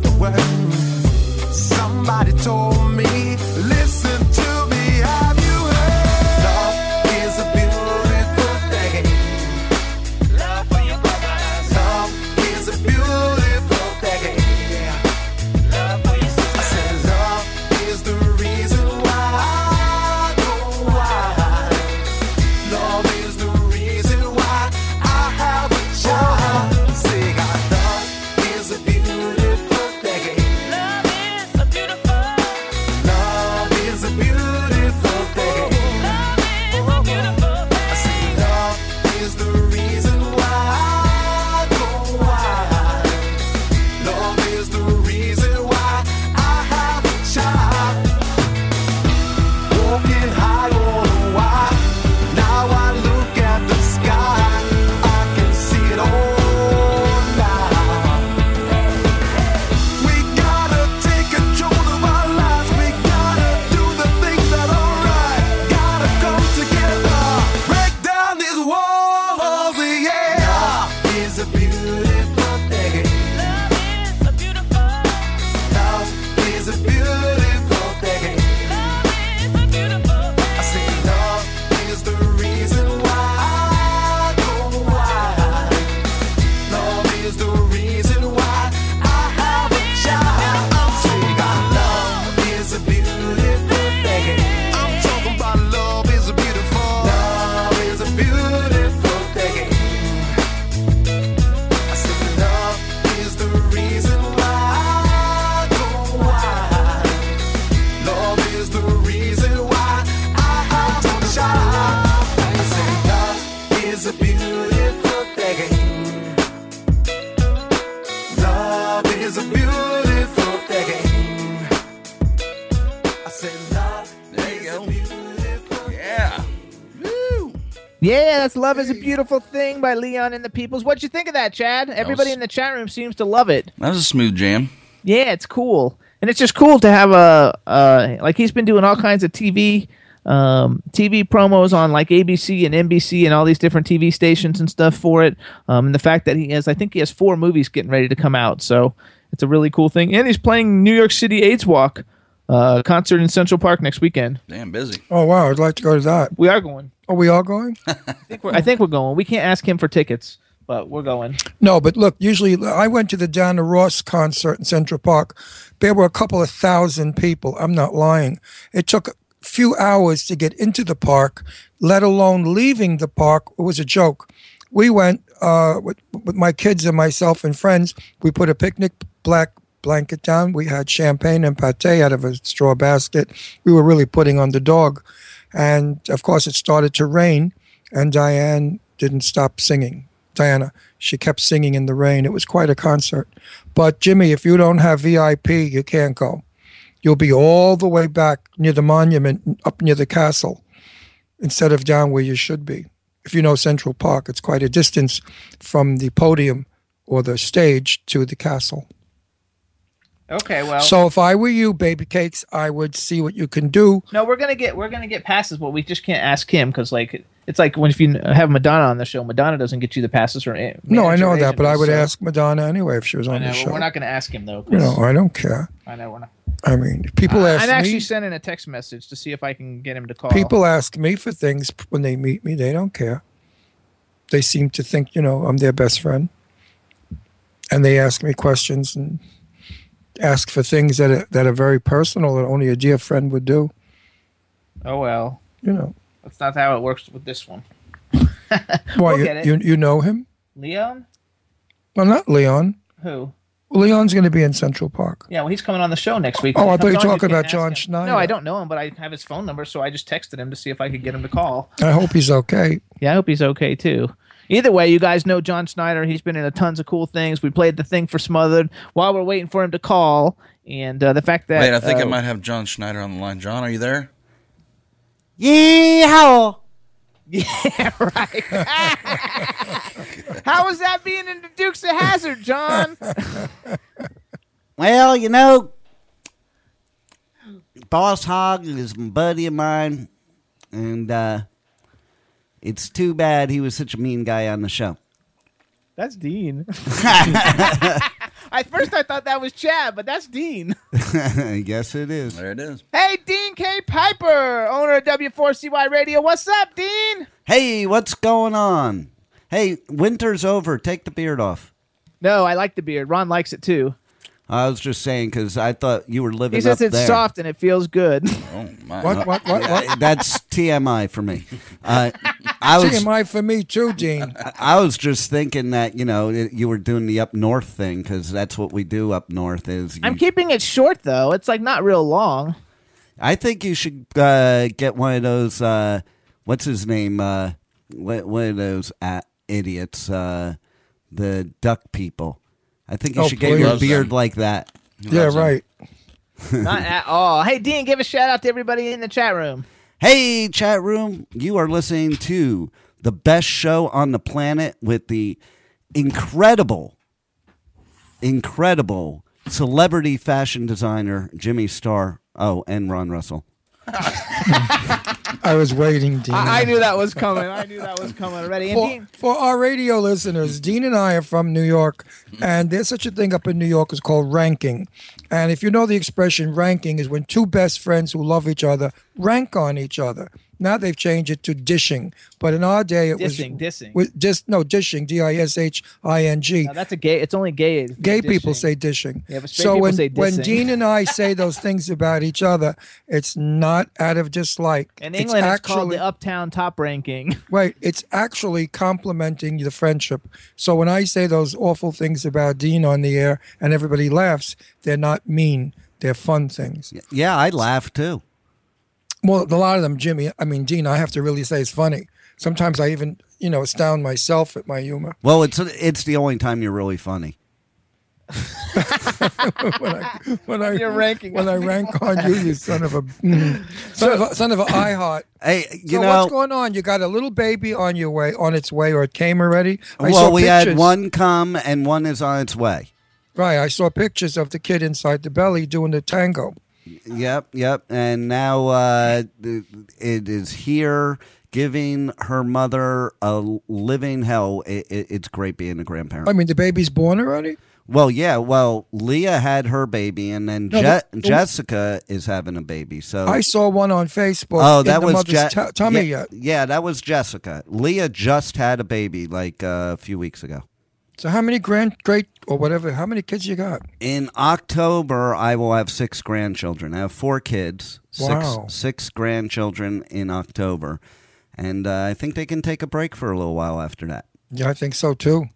the word. Love is a Beautiful Thing by Leon and the Peoples. What'd you think of that, Chad? Everybody was- in the chat room seems to love it. That was a smooth jam. Yeah, it's cool, and it's just cool to have a uh, like he's been doing all kinds of TV um, TV promos on like ABC and NBC and all these different TV stations and stuff for it. Um, and the fact that he has, I think he has four movies getting ready to come out, so it's a really cool thing. And he's playing New York City AIDS Walk uh, concert in Central Park next weekend. Damn busy. Oh wow, I'd like to go to that. We are going. Are we all going? <laughs> I think we're, I think we're going. We can't ask him for tickets, but we're going. No, but look, usually I went to the Diana Ross concert in Central Park. There were a couple of thousand people. I'm not lying. It took a few hours to get into the park, let alone leaving the park. It was a joke. We went uh, with, with my kids and myself and friends. We put a picnic black blanket down. We had champagne and pate out of a straw basket. We were really putting on the dog. And of course, it started to rain, and Diane didn't stop singing. Diana, she kept singing in the rain. It was quite a concert. But Jimmy, if you don't have VIP, you can't go. You'll be all the way back near the monument, up near the castle, instead of down where you should be. If you know Central Park, it's quite a distance from the podium or the stage to the castle. Okay, well. So if I were you, baby cakes, I would see what you can do. No, we're gonna get we're gonna get passes, but we just can't ask him because like it's like when if you have Madonna on the show, Madonna doesn't get you the passes or No, I know that, but I would so- ask Madonna anyway if she was on know, the show. we're not gonna ask him though. You know, I don't care. I know we're not. I mean, people ask I'm me. actually sending a text message to see if I can get him to call. People ask me for things when they meet me. They don't care. They seem to think, you know, I'm their best friend. And they ask me questions and ask for things that are, that are very personal that only a dear friend would do. Oh well, You know, that's not how it works with this one. <laughs> why We'll you, you you know him? Leon? Well, not Leon. Who? Leon's going to be in Central Park. Yeah, well, he's coming on the show next week. Oh, I thought you were talking about John. Schneider. No, I don't know him, but I have his phone number, so I just texted him to see if I could get him to call. I hope he's okay. Yeah, I hope he's okay too. Either way, you guys know John Schneider. He's been in a tons of cool things. We played the thing for Smothered while we're waiting for him to call, and uh, the fact that Wait, I think I uh, might have John Schneider on the line. John, are you there? Yeehaw! <laughs> Yeah, right. How was that being in the Dukes of Hazzard, John? <laughs> Well, you know, Boss Hog is a buddy of mine, and uh, it's too bad he was such a mean guy on the show. That's Dean. <laughs> At first, I thought that was Chad, but that's Dean. yes, it is. There it is. Hey, Dean K. Piper, owner of W4CY Radio. What's up, Dean? Hey, what's going on? Hey, winter's over. Take the beard off. No, I like the beard. Ron likes it too. I was just saying because I thought you were living He says up it's there. soft and it feels good. Oh <laughs> my! What, what, what, what? <laughs> That's TMI for me. Uh, I was TMI for me too, Dean. <laughs> I was just thinking that you know you were doing the up north thing because that's what we do up north. Is you- I'm keeping it short though. It's like not real long. I think you should uh, get one of those. Uh, what's his name? Uh, one one of those uh, idiots. Uh, the duck people. I think you Oh, should get your please. beard like that. Yeah, right. <laughs> not at all. Hey, Dean, give a shout out to everybody in the chat room. Hey, chat room, you are listening to the best show on the planet with the incredible, incredible celebrity fashion designer Jimmy Star. Oh, and Ron Russell. <laughs> I was waiting, Dean. I, I knew that was coming. I knew that was coming already. And For, Dean, for our radio listeners, Dean and I are from New York, and there's such a thing up in New York is called ranking. And if you know the expression ranking is when two best friends who love each other rank on each other. Now they've changed it to dishing, but in our day it Dissing, was dissing. with just no dishing, D I S H I N G. no, that's a gay. It's only gay. Gay people say dishing. Yeah, but straight so people when, say when dissing. Dean and I <laughs> say those things about each other, it's not out of dislike. In It's England, it's, called actually- the Uptown Top Ranking. <laughs> Right. It's actually complimenting the friendship. So when I say those awful things about Dean on the air and everybody laughs, they're not mean. They're fun things. Yeah, I laugh too. Well, a lot of them, Jimmy, I mean, Dean, I have to really say it's funny. Sometimes I even, you know, astound myself at my humor. Well, it's it's the only time you're really funny. <laughs> when I, when I, You're ranking when I rank on you, you son of a mm, <laughs> son of a son of a eye heart. Hey, you so know, what's going on? You got a little baby on your way, on its way, or it came already. I well, saw we had one come and one is on its way. Right, I saw pictures of the kid inside the belly doing the tango. Yep, yep. And now uh, it is here, giving her mother a living hell. It, it, it's great being a grandparent. I mean, the baby's born already. well, yeah. Well, Leah had her baby, and then No, Je- that- Jessica is having a baby. So I saw one on Facebook. Oh, that the was mother's Je- tu- tummy yeah, yet. yeah, that was Jessica. Leah just had a baby like uh, a few weeks ago. So how many grand, great, or whatever? How many kids you got? In October, I will have six grandchildren. I have four kids, six, Wow. six grandchildren in October, and uh, I think they can take a break for a little while after that. Yeah, I think so too.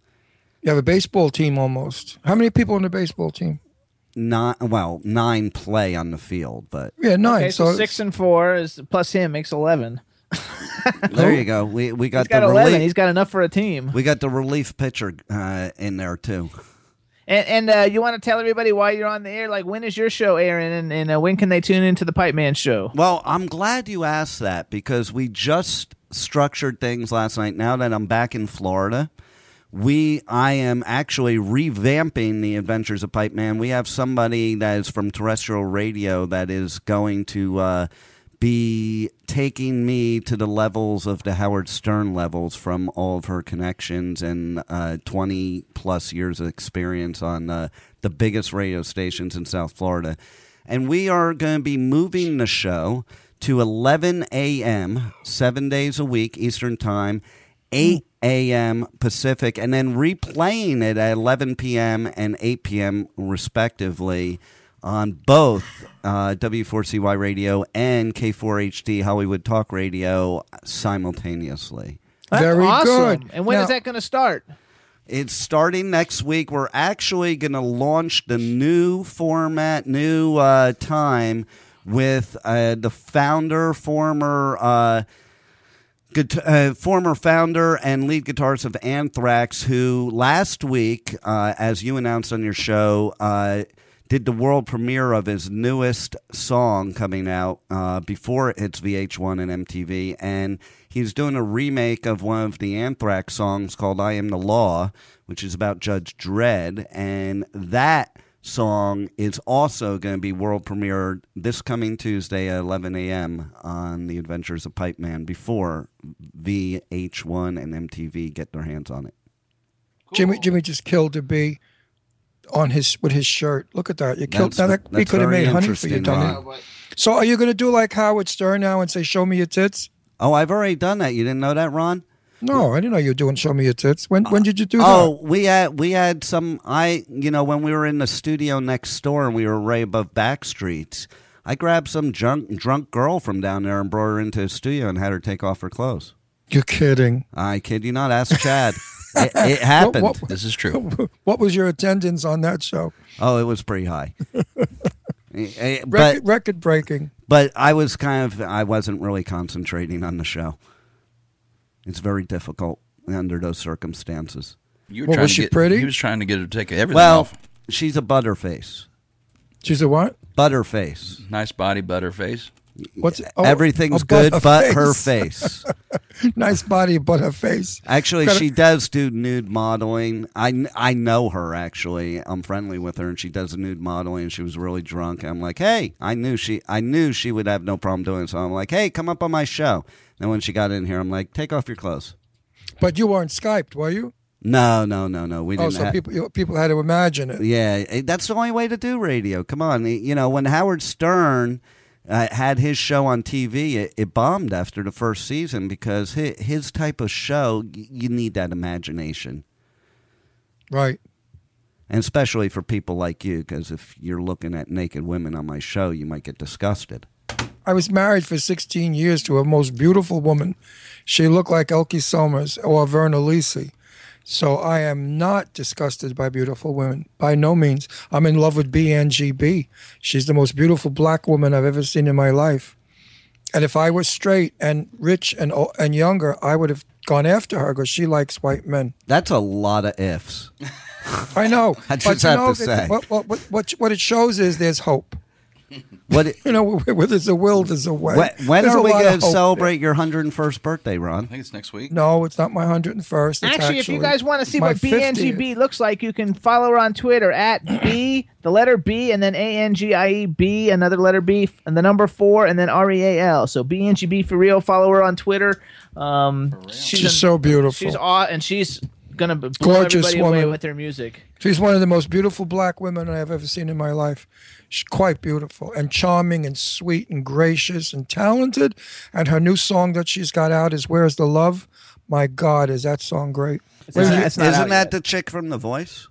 You have a baseball team almost. How many people on the baseball team? Nine, well, nine play on the field, but Yeah, nine. Okay, so, so six and four is plus him makes eleven. <laughs> there you go. We we got, He's got the eleven. relief. He's got enough for a team. We got the relief pitcher uh, in there too. And, and uh, you want to tell everybody why you're on the air? Like, when is your show airing, and, and uh, when can they tune into the Pipe Man show? Well, I'm glad you asked that because we just structured things last night. Now that I'm back in Florida, we I am actually revamping the Adventures of Pipe Man. We have somebody that is from terrestrial radio that is going to uh, be taking me to the levels of the Howard Stern levels from all of her connections and uh, 20 plus years of experience on uh, the biggest radio stations in South Florida. And we are going to be moving the show to 11 a.m., seven days a week, Eastern Time, 8 a.m. Pacific, and then replaying it at 11 p.m. and 8 p.m., respectively, on both uh, W4CY Radio and K4HD Hollywood Talk Radio simultaneously. That's Very awesome. good. And when is Now- that going to start? It's starting next week. We're actually going to launch the new format, new uh, time with uh, the founder, former. Uh, guit- uh, former founder and lead guitarist of Anthrax, who last week, uh, as you announced on your show, uh, did the world premiere of his newest song coming out uh, before it's VH1 and MTV. And he's doing a remake of one of the Anthrax songs called I Am the Law, which is about Judge Dredd. And that song is also going to be world premiered this coming Tuesday at 11 a.m. on The Adventures of Pipe Man before VH1 and MTV get their hands on it. Jimmy Jimmy just killed a bee on his with his shirt. Look at that. You killed That's- that. That's could have made honey for you, dummy. Ron. So are you going to do like Howard Stern now and say, "Show me your tits"? Oh, I've already done that. You didn't know that, Ron? No, I didn't know you were doing "Show me your tits." When when did you do uh, that? Oh, we had we had some. I you know when we were in the studio next door and we were right above Backstreets. I grabbed some drunk drunk girl from down there and brought her into the studio and had her take off her clothes. You're kidding. I kid you not. Ask Chad. It, it <laughs> happened. What- what- This is true. <laughs> What was your attendance on that show? Oh, it was pretty high. <laughs> Eh, eh, but Record, record breaking. but I was kind of I wasn't really concentrating on the show. It's very difficult under those circumstances. You were Well, trying was to she get, pretty? He was trying to get her to take everything Well, off. she's a butterface. She's a what? Butterface. Nice body, butterface. What's oh, Everything's a good but her face. <laughs> nice body, but her face. Actually, Gotta- she does do nude modeling. I, I know her actually. I'm friendly with her, and she does nude modeling. And she was really drunk. I'm like, hey, I knew she I knew she would have no problem doing it. So I'm like, hey, come up on my show. And when she got in here, I'm like, take off your clothes. But you weren't Skyped, were you? No, no, no, no. We Oh, didn't. Oh, so ha- people people had to imagine it. Yeah, eh, that's the only way to do radio. Come on, eh, you know when Howard Stern uh, had his show on TV, it, it bombed after the first season because his, his type of show, you need that imagination, Right. and especially for people like you, because if you're looking at naked women on my show, you might get disgusted. I was married for 16 years to a most beautiful woman. She looked like Elke Somers or Virna Lisi. So I am not disgusted by beautiful women. By no means. I'm in love with Angie B. She's the most beautiful black woman I've ever seen in my life. And if I was straight and rich and and younger, I would have gone after her because she likes white men. That's a lot of ifs. <laughs> I know. <laughs> I but just you have know, to say. What, what, what, what, what it shows is there's hope. What it- <laughs> You know, where there's a will, there's a way. when when are we going to hope celebrate your 101st birthday, Ron? I think it's next week. No, it's not my 101st. It's Actually, if you guys want to see my what Angie B looks like, you can follow her on Twitter at B, the letter B, and then A N G I E B, another letter B, and the number four, and then R E A L. So BNGB for real. Follow her on Twitter. Um, she's, She's so beautiful. She's aw- and she's gonna blow Gorgeous everybody away woman. with her music. She's one of the most beautiful black women I've ever seen in my life. She's quite beautiful and charming and sweet and gracious and talented. And her new song that she's got out is "Where's the Love." My God, is that song great? Where Isn't, you- isn't that the chick from The Voice?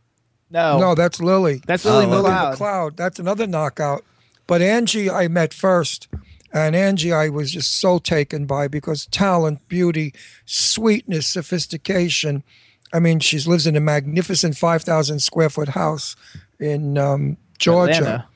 No, No, that's Lily. That's Lily Oh, okay. McLeod. McLeod. That's another knockout. But Angie, I met first. And Angie, I was just so taken by because talent, beauty, sweetness, sophistication. I mean, she lives in a magnificent 5,000 square foot house in um, Georgia. Atlanta.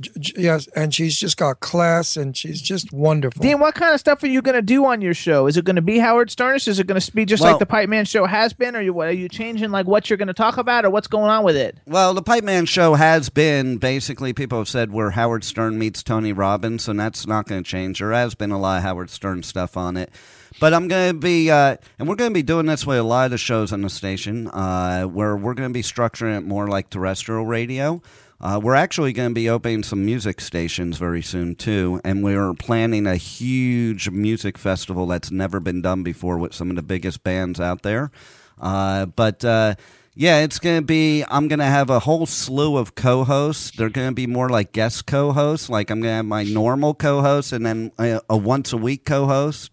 J- j- yes, and she's just got class and she's just wonderful. Dean, what kind of stuff are you going to do on your show? Is it going to be Howard Sternish? Is it going to be just Well- like the Pipe Man show has been? Or you, what, are you changing like what you're going to talk about, or what's going on with it? Well, the Pipe Man show has been basically people have said where Howard Stern meets Tony Robbins, and that's not going to change. There has been a lot of Howard Stern stuff on it. But I'm going to be, uh, and we're going to be doing this with a lot of the shows on the station, uh, where we're going to be structuring it more like terrestrial radio. Uh, we're actually going to be opening some music stations very soon too, and we're planning a huge music festival that's never been done before with some of the biggest bands out there. Uh, but uh, yeah, it's going to be. I'm going to have a whole slew of co-hosts. They're going to be more like guest co-hosts. Like I'm going to have my normal co-host and then a, a once a week co-host,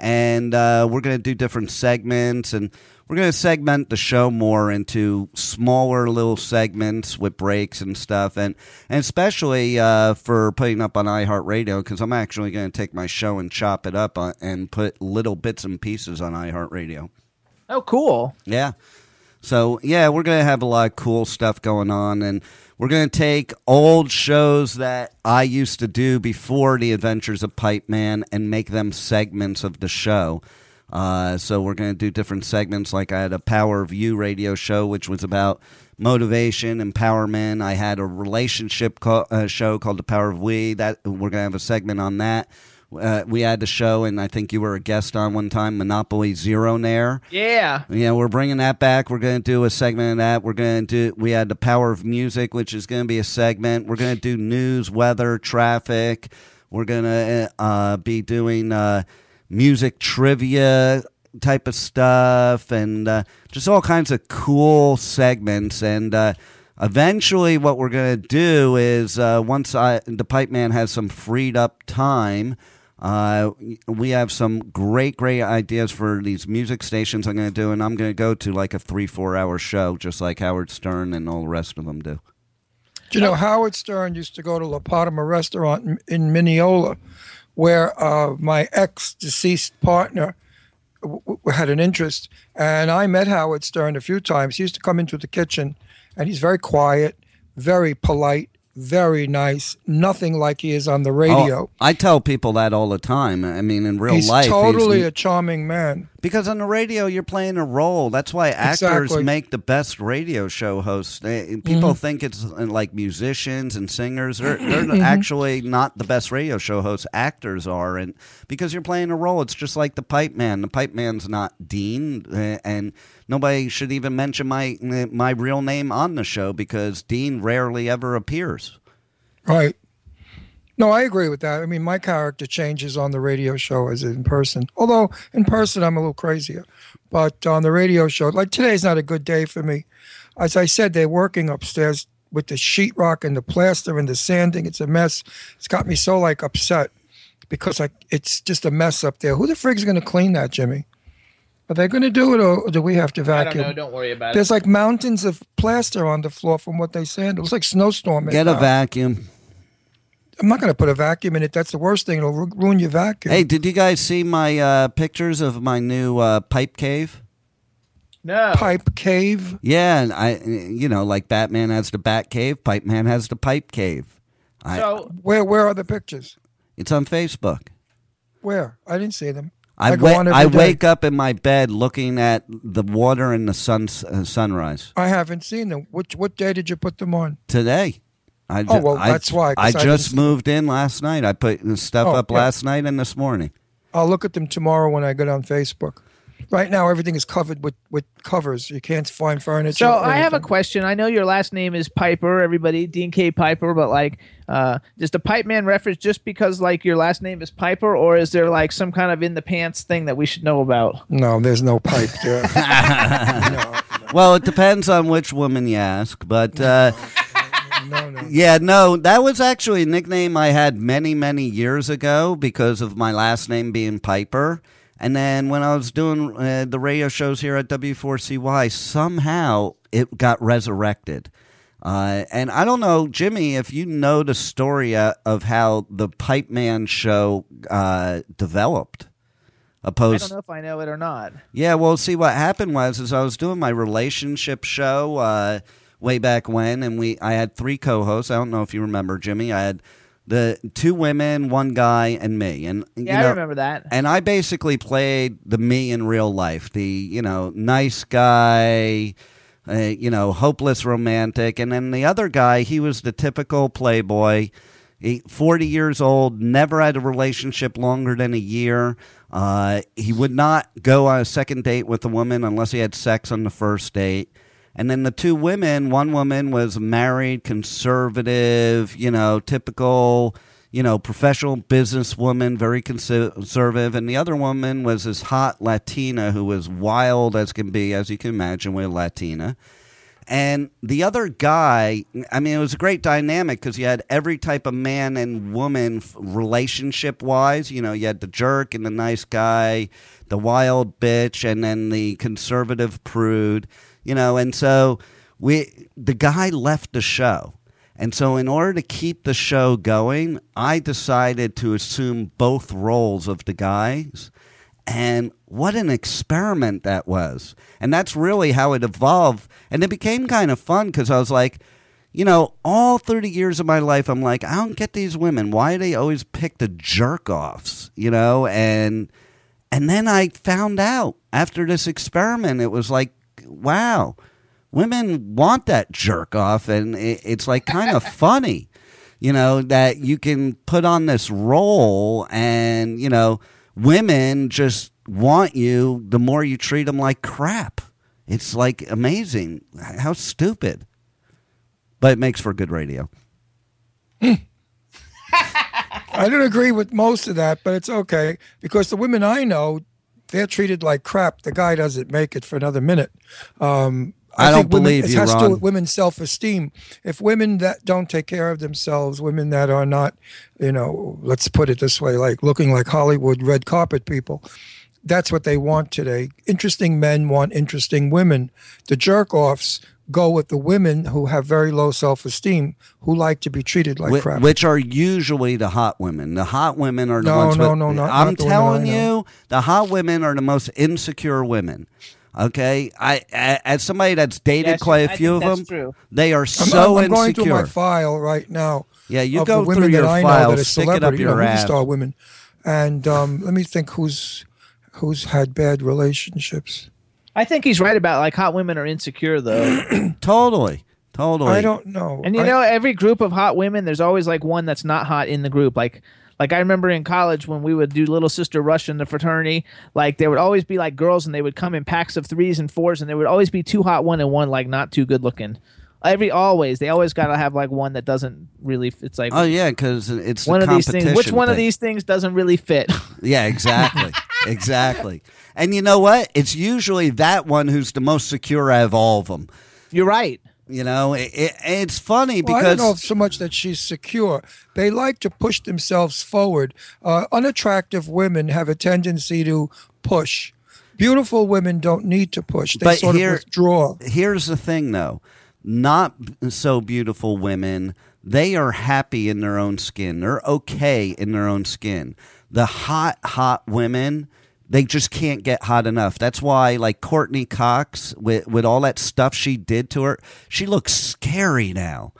and uh, we're going to do different segments and. We're going to segment the show more into smaller little segments with breaks and stuff, and and especially uh, for putting up on iHeartRadio because I'm actually going to take my show and chop it up on, and put little bits and pieces on iHeartRadio. Oh, cool. Yeah. So yeah, we're gonna have a lot of cool stuff going on, and we're gonna take old shows that I used to do before the Adventures of Pipe Man and make them segments of the show. Uh, so we're gonna do different segments. Like I had a Power of You radio show, which was about motivation, empowerment. I had a relationship co- uh, show called The Power of We. That we're gonna have a segment on that. Uh, we had the show, and I think you were a guest on one time, Monopoly Zero Nair. Yeah. Yeah, we're bringing that back. We're going to do a segment of that. We're going to do. We had the power of music, which is going to be a segment. We're going to do news, weather, traffic. We're going to uh, be doing uh, music trivia type of stuff, and uh, just all kinds of cool segments. And uh, eventually, what we're going to do is uh, once I, the Pipe Man has some freed up time. Uh, we have some great, great ideas for these music stations I'm going to do, and I'm going to go to like a three, four hour show, just like Howard Stern and all the rest of them do. You know Howard Stern used to go to La Parma restaurant in, in Mineola, where uh, my ex deceased partner w- w- had an interest, and I met Howard Stern a few times. He used to come into the kitchen, and he's very quiet, very polite, very nice. Nothing like he is on the radio. Oh, I tell people that all the time. I mean, in real life. he's life, totally he's- a charming man. Because on the radio, you're playing a role. That's why actors Exactly. make the best radio show hosts. People Mhm. think it's uh, like musicians and singers. They're, <clears throat> they're Mhm. actually not the best radio show hosts. Actors are, and because you're playing a role, it's just like the Pipe Man. The Pipe Man's not Dean, uh, and nobody should even mention my my real name on the show because Dean rarely ever appears. Right. No, I agree with that. I mean, my character changes on the radio show as in person. Although in person, I'm a little crazier. But on the radio show, like today's not a good day for me. As I said, they're working upstairs with the sheetrock and the plaster and the sanding. It's a mess. It's got me so like upset because like it's just a mess up there. Who the frig's going to clean that, Jimmy? Are they going to do it, or do we have to I don't vacuum? know. Don't worry about There's it. There's like mountains of plaster on the floor from what they sanded. It was like snowstorm. Get a vacuum. I'm not going to put a vacuum in it. That's the worst thing. It'll ru- ruin your vacuum. Hey, did you guys see my uh, pictures of my new uh, pipe cave? No. Pipe cave. Yeah, and I, you know, like Batman has the Bat Cave, Pipe Man has the Pipe Cave. I, So Where where are the pictures? it's on Facebook. Where? I didn't see them. I, go wa- I wake up in my bed looking at the water and the sun uh, sunrise I haven't seen them. Which what day did you put them on? today. I Oh, well, I- that's why, I I just moved in last night. I put stuff Oh, up yeah. last night and this morning. I'll look at them tomorrow when I get on Facebook. Right now, everything is covered with, with covers. You can't find furniture. So I have a question. I know your last name is Piper, everybody, Dean K. Piper, but like, uh, does the Pipe Man reference just because like your last name is Piper, or is there like some kind of in the pants thing that we should know about? No, there's no pipe there. <laughs> Well, it depends on which woman you ask, but uh, no, no. yeah, no, that was actually a nickname I had many, many years ago because of my last name being Piper. And then when I was doing uh, the radio shows here at W4CY, somehow it got resurrected. Uh, and I don't know, Jimmy, if you know the story uh, of how the Pipe Man show uh, developed. I don't know if I know it or not. yeah, well, see, what happened was is I was doing my relationship show uh, way back when, and we I had three co-hosts. I don't know if you remember, Jimmy. I had the two women, one guy, and me. And you Yeah, I remember that. And I basically played the me in real life, the you know nice guy. Uh, you know, hopeless romantic, and then the other guy, he was the typical playboy. He, 40 years old, never had a relationship longer than a year. Uh, he would not go on a second date with a woman unless he had sex on the first date. And then the two women, one woman was married, conservative, you know, typical, you know, professional businesswoman, very conservative. And the other woman was this hot Latina who was wild as can be, as you can imagine, with Latina. And the other guy, I mean, it was a great dynamic because you had every type of man and woman relationship wise. You know, you had the jerk and the nice guy, the wild bitch, and then the conservative prude. You know, and so we, the guy left the show. And so, in order to keep the show going, I decided to assume both roles of the guys. And what an experiment that was. And that's really how it evolved. And it became kind of fun because I was like, you know, all 30 years of my life, I'm like, I don't get these women. Why do they always pick the jerk offs? You know, and and then I found out after this experiment, it was like, wow, women want that jerk off, and it, it's like kind of <laughs> funny. You know, that you can put on this role and, you know, women just want you the more you treat them like crap. It's like amazing. How stupid. But it makes for good radio. <laughs> I don't agree with most of that, but it's okay because the women I know, they're treated like crap. The guy doesn't make it for another minute. Um, I don't think women- believe it you, has to do with women's self-esteem. If women that don't take care of themselves, women that are not, you know, let's put it this way, like looking like Hollywood red carpet people, that's what they want today. Interesting men want interesting women. The jerk offs go with the women who have very low self-esteem, who like to be treated like Whi- crap. Which are usually the hot women. The hot women are the No, ones. no, with- no, not- I'm not telling I you, the hot women are the most insecure women. Okay, I as somebody that's dated Yes, quite I a think few of them, true. they are I'm, so I'm, I'm going through my file right now. Yeah, you of go the women through that your I file, know that are stick it up celebrity, you know, your ass. star women, and um, let me think who's who's had bad relationships. I think he's right about like hot women are insecure though. <clears throat> totally, totally. I don't know. And you I- know, every group of hot women, there's always like one that's not hot in the group. Like, like I remember in college when we would do Little Sister Rush in the fraternity. Like there would always be like girls, and they would come in packs of threes and fours, and there would always be two hot one and one like not too good looking. Every always, they always gotta have like one that doesn't really. It's like Oh yeah, because it's the one of these things. Which competition one of these things doesn't really fit? <laughs> Yeah, exactly. Exactly. And you know what? It's usually that one who's the most secure out of all of them. You're right. You know, it, it, it's funny Well, I don't know so much that she's secure. They like to push themselves forward. Uh, unattractive women have a tendency to push. Beautiful women don't need to push. They but sort here, of withdraw. Here's the thing, though. Not so beautiful women, they are happy in their own skin. They're okay in their own skin. The hot, hot women, they just can't get hot enough. That's why, like Courteney Cox, with, with all that stuff she did to her, she looks scary now.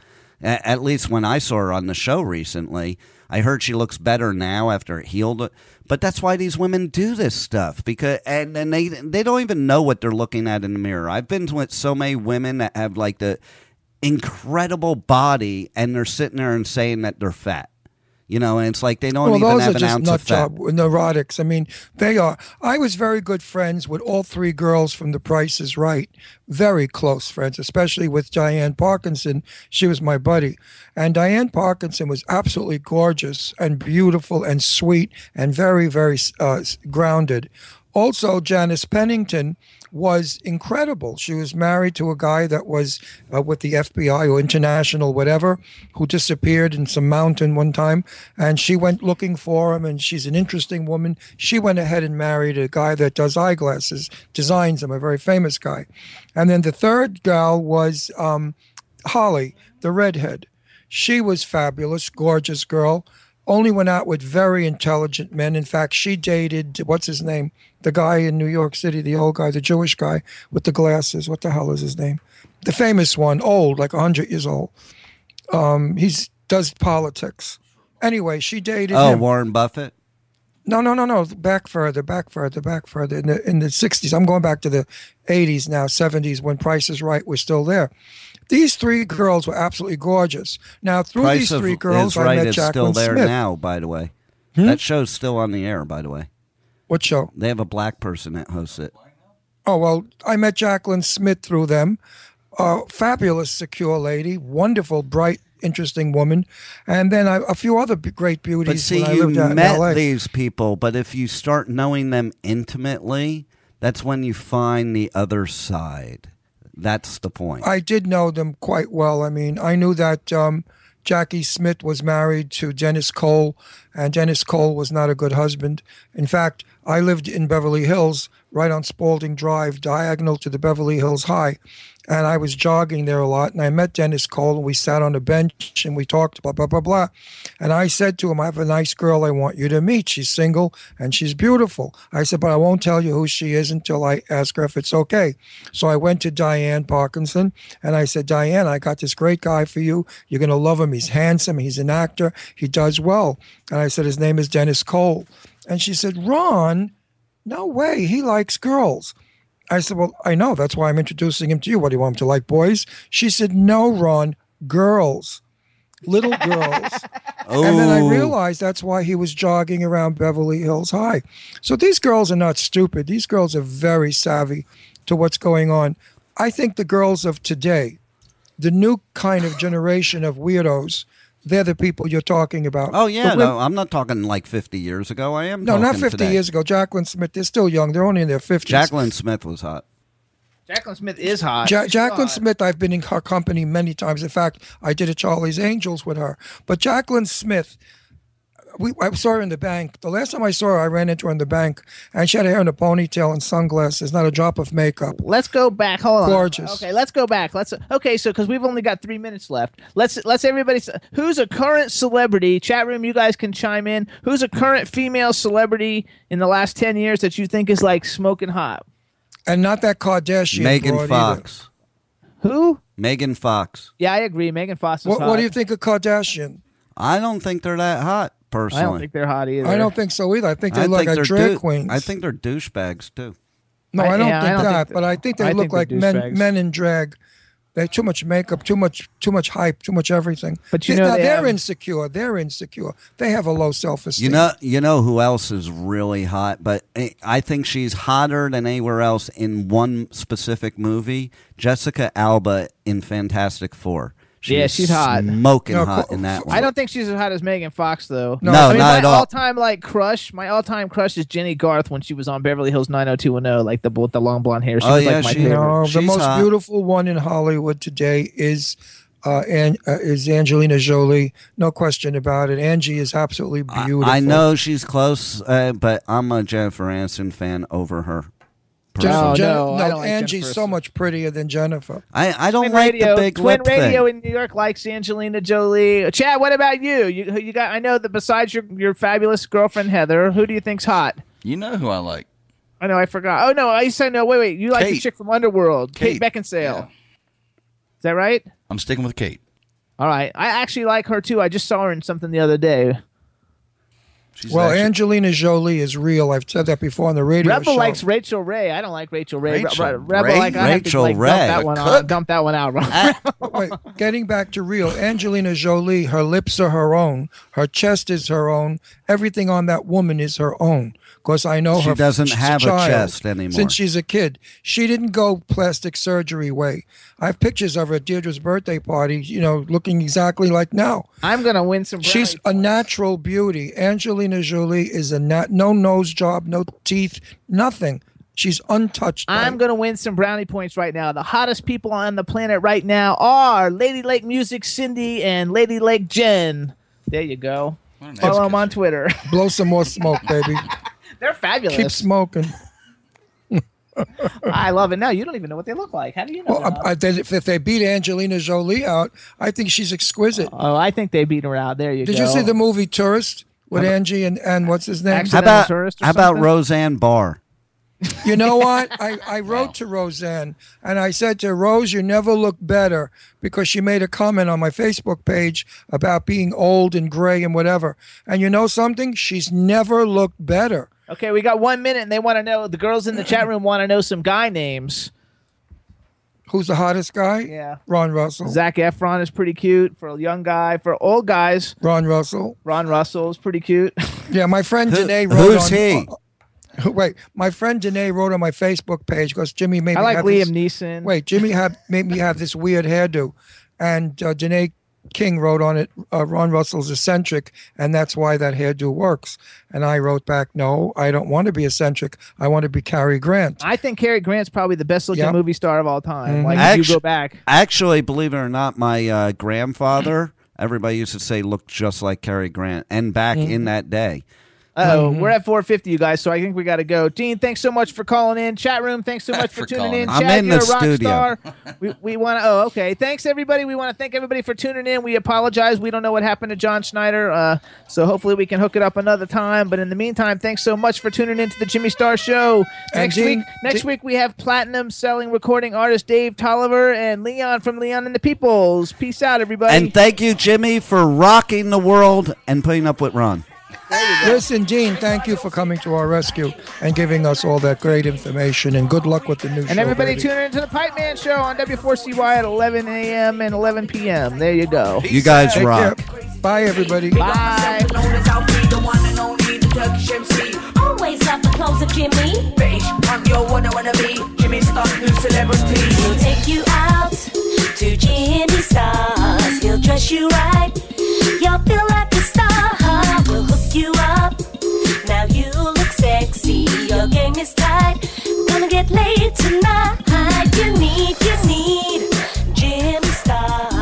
A- At least when I saw her on the show recently. I heard she looks better now after it healed. But that's why these women do this stuff because and, and they they don't even know what they're looking at in the mirror. I've been with so many women that have like the incredible body and they're sitting there and saying that they're fat. You know, and it's like they don't well, even those have are an just ounce nut of job neurotics. I mean, they are. I was very good friends with all three girls from The Price is Right. Very close friends, especially with Diane Parkinson. She was my buddy, and Diane Parkinson was absolutely gorgeous and beautiful and sweet and very, very uh, grounded. Also, Janice Pennington was incredible. She was married to a guy that was uh, with the FBI or international, whatever, who disappeared in some mountain one time. And she went looking for him, and she's an interesting woman. She went ahead and married a guy that does eyeglasses, designs them, a very famous guy. And then the third gal was um, Holly, the redhead. She was fabulous, gorgeous girl. Only went out with very intelligent men. In fact, she dated what's his name, the guy in New York City, the old guy, the Jewish guy with the glasses. What the hell is his name? The famous one, old, like hundred years old. Um, he's does politics. Anyway, she dated Oh, him. Warren Buffett. No, no, no, no. Back further, back further, back further. In the in the sixties, I'm going back to the eighties now, seventies, when Price is Right was still there. These three girls were absolutely gorgeous. Now, through Price these three girls, I right met Jaclyn still there Smith. now. By the way, Hmm? that show's still on the air. By the way, what show? They have a black person that hosts it. Oh well, I met Jaclyn Smith through them. Uh, fabulous, secure lady, wonderful, bright, interesting woman, and then I, a few other b- great beauties. But see, you lived out in met these people, but if you start knowing them intimately, that's when you find the other side. That's the point. I did know them quite well. I mean, I knew that um, Jackie Smith was married to Dennis Cole, and Dennis Cole was not a good husband. In fact, I lived in Beverly Hills, right on Spalding Drive, diagonal to the Beverly Hills High. And I was jogging there a lot, and I met Dennis Cole, and we sat on a bench and we talked, blah, blah, blah, blah. And I said to him, I have a nice girl I want you to meet. She's single and she's beautiful. I said, but I won't tell you who she is until I ask her if it's okay. So I went to Diane Parkinson and I said, Diane, I got this great guy for you. You're going to love him. He's handsome. He's an actor. He does well. And I said, his name is Dennis Cole. And she said, Ron, no way. He likes girls. I said, Well, I know. That's why I'm introducing him to you. What do you want him to like, boys? She said, No, Ron, girls. little <laughs> girls. oh. And then I Oh. realized that's why he was jogging around Beverly Hills High. So these girls are not stupid. These girls are very savvy to what's going on. I think the girls of today, the new kind of generation of weirdos, they're the people you're talking about. Oh yeah, The wom- no, I'm not talking like 50 years ago. I am. no, not 50 today. years ago. Jaclyn Smith, they're still young. They're only in their 50s. Jaclyn Smith was hot. Jaclyn Smith is hot. Ja- Jaclyn hot. Smith, I've been in her company many times. In fact, I did a Charlie's Angels with her. But Jaclyn Smith, we, I saw her in the bank. The last time I saw her, I ran into her in the bank, and she had hair in a ponytail and sunglasses, not a drop of makeup. Let's go back. Hold on. Gorgeous. Okay, let's go back. Let's okay. So because we've only got three minutes left, let's let's everybody. s- Who's a current celebrity? Chat room, you guys can chime in. Who's a current female celebrity in the last ten years that you think is like smoking hot? And not that Kardashian. Megan broad either. Fox. Who? Megan Fox. Yeah, I agree. Megan Fox is What, hot. what do you think of Kardashian? I don't think they're that hot personally. I don't think they're hot either. I don't think so either. I think they I look think like drag dou- queens. I think they're douchebags too. No, I- I, don't yeah, I think don't that, th- but I think they I look think like men douchebags. men in drag. They too much makeup, too much too much hype, too much everything. But you They- know now they they're have- insecure. They're insecure. They have a low self esteem. You know, you know who else is really hot, but I- I think she's hotter than anywhere else in one specific movie. Jessica Alba in Fantastic Four. Yeah, she's hot. smoking No, hot in that one. I don't think she's as hot as Megan Fox though. No, I mean, not at all. My all-time like crush, my all-time crush is Jennie Garth when she was on Beverly Hills 90210, like the with the long blonde hair. She Oh, was yeah, like my she- favorite. No, the most hot. beautiful one in Hollywood today is uh, An- uh, is Angelina Jolie. No question about it. Angie is absolutely beautiful. I know she's close, uh, but I'm a Jennifer Aniston fan over her. Jen- personally. Jen- no, I don't like Angie's Jennifer so much prettier than Jennifer. I, I don't Twin like radio, the big Twin lip Radio thing. in New York likes Angelina Jolie. Chad, what about you? You you got? I know that besides your your fabulous girlfriend Heather, who do you think's hot? You know who I like. I know I forgot. Oh no, I said no. Wait, wait. You like the chick from Underworld, Kate, Kate, Beckinsale. Is that right? I'm sticking with Kate. All right. I actually like her too. I just saw her in something the other day. She's well, actually- Angelina Jolie is real. I've said that before on the radio Rebel show. likes Rachael Ray. I don't like Rachael Ray. Rachel Re- Rebel Ray? like I have to Rachel like Ray, dump that one cook? out. Dump that one out. <laughs> Wait, getting back to real, Angelina Jolie, her lips are her own, her chest is her own, everything on that woman is her own. Because I know She her. doesn't she's have a child chest anymore. Since she's a kid, she didn't go plastic surgery way. I have pictures of her at Deirdre's birthday party. You know, looking exactly like now. I'm gonna win some. She's brownie a natural beauty. Angelina Jolie is a nat- no nose job, no teeth, nothing. She's untouched. I'm going to win some brownie points right now. The hottest people on the planet right now are Lady Lake Music Cindy and Lady Lake Jen. There you go. Follow them on Twitter. Blow some more smoke, <laughs> baby. They're fabulous. Keep smoking. I love it. Now you don't even know what they look like. How do you know? Well, that? I, I, then if if they beat Angelina Jolie out, I think she's exquisite. oh, I think they beat her out. There you Did go. Did you see the movie Tourist with Angie and, and what's his name? How about Tourist or how about? Roseanne Barr? You know what? I, <laughs> I wrote to Roseanne and I said to Rose, you never look better because she made a comment on my Facebook page about being old and gray and whatever. And you know something? She's never looked better. Okay, we got one minute, and they want to know. The girls in the chat room want to know some guy names. Who's the hottest guy? Yeah. Ron Russell. Zac Efron is pretty cute for a young guy. For old guys, Ron Russell. Ron Russell is pretty cute. <laughs> Yeah, my friend Who- Danae wrote who's on, he? uh, wait, my friend Danae wrote on my Facebook page because Jimmy made I me like have Liam this, Neeson. Wait, Jimmy had made me have this weird hairdo, and uh, Danae King wrote on it, uh, Ron Russell's eccentric, and that's why that hairdo works. And I wrote back, no, I don't want to be eccentric. I want to be Cary Grant. I think Cary Grant's probably the best looking Yep. movie star of all time. Mhm. Like if you go back, Actually, believe it or not, my uh, grandfather, everybody used to say looked just like Cary Grant, and back Mm-hmm. in that day. Oh, Mm-hmm. we're at 450, you guys. So I think we got to go. Dean, thanks so much for calling in. Chat room, thanks so much for, For tuning in. Chat, I'm in you're the a rock studio. star. <laughs> we we want to. Oh, okay. Thanks everybody. We want to thank everybody for tuning in. We apologize. We don't know what happened to John Schneider. Uh, so hopefully we can hook it up another time. But in the meantime, thanks so much for tuning in to the Jimmy Star Show. Next Dean- week, next Dean- week we have platinum selling recording artist Dave Tolliver and Leon from Leon and the Peoples. Peace out, everybody. And thank you, Jimmy, for rocking the world and putting up with Ron. Listen, Dean, thank you for coming to our rescue and giving us all that great information. And good luck with the new show. And everybody baby. tune into the Pipe Man Show on W4CY at 11 a.m. and 11 p.m. There you go. You guys Take rock. care. Bye, everybody. Bye. Known as Alfie, the one and only, the Turkish MC. Always love the clothes of Jimmy. Bitch, I'm your one I wanna be. Jimmy Star's new celebrity. He'll take you out to Jimmy Stars. He'll dress you right. You'll feel like a star you up. Now you look sexy, your game is tight. Gonna get laid tonight. You need, you need, Jim Star.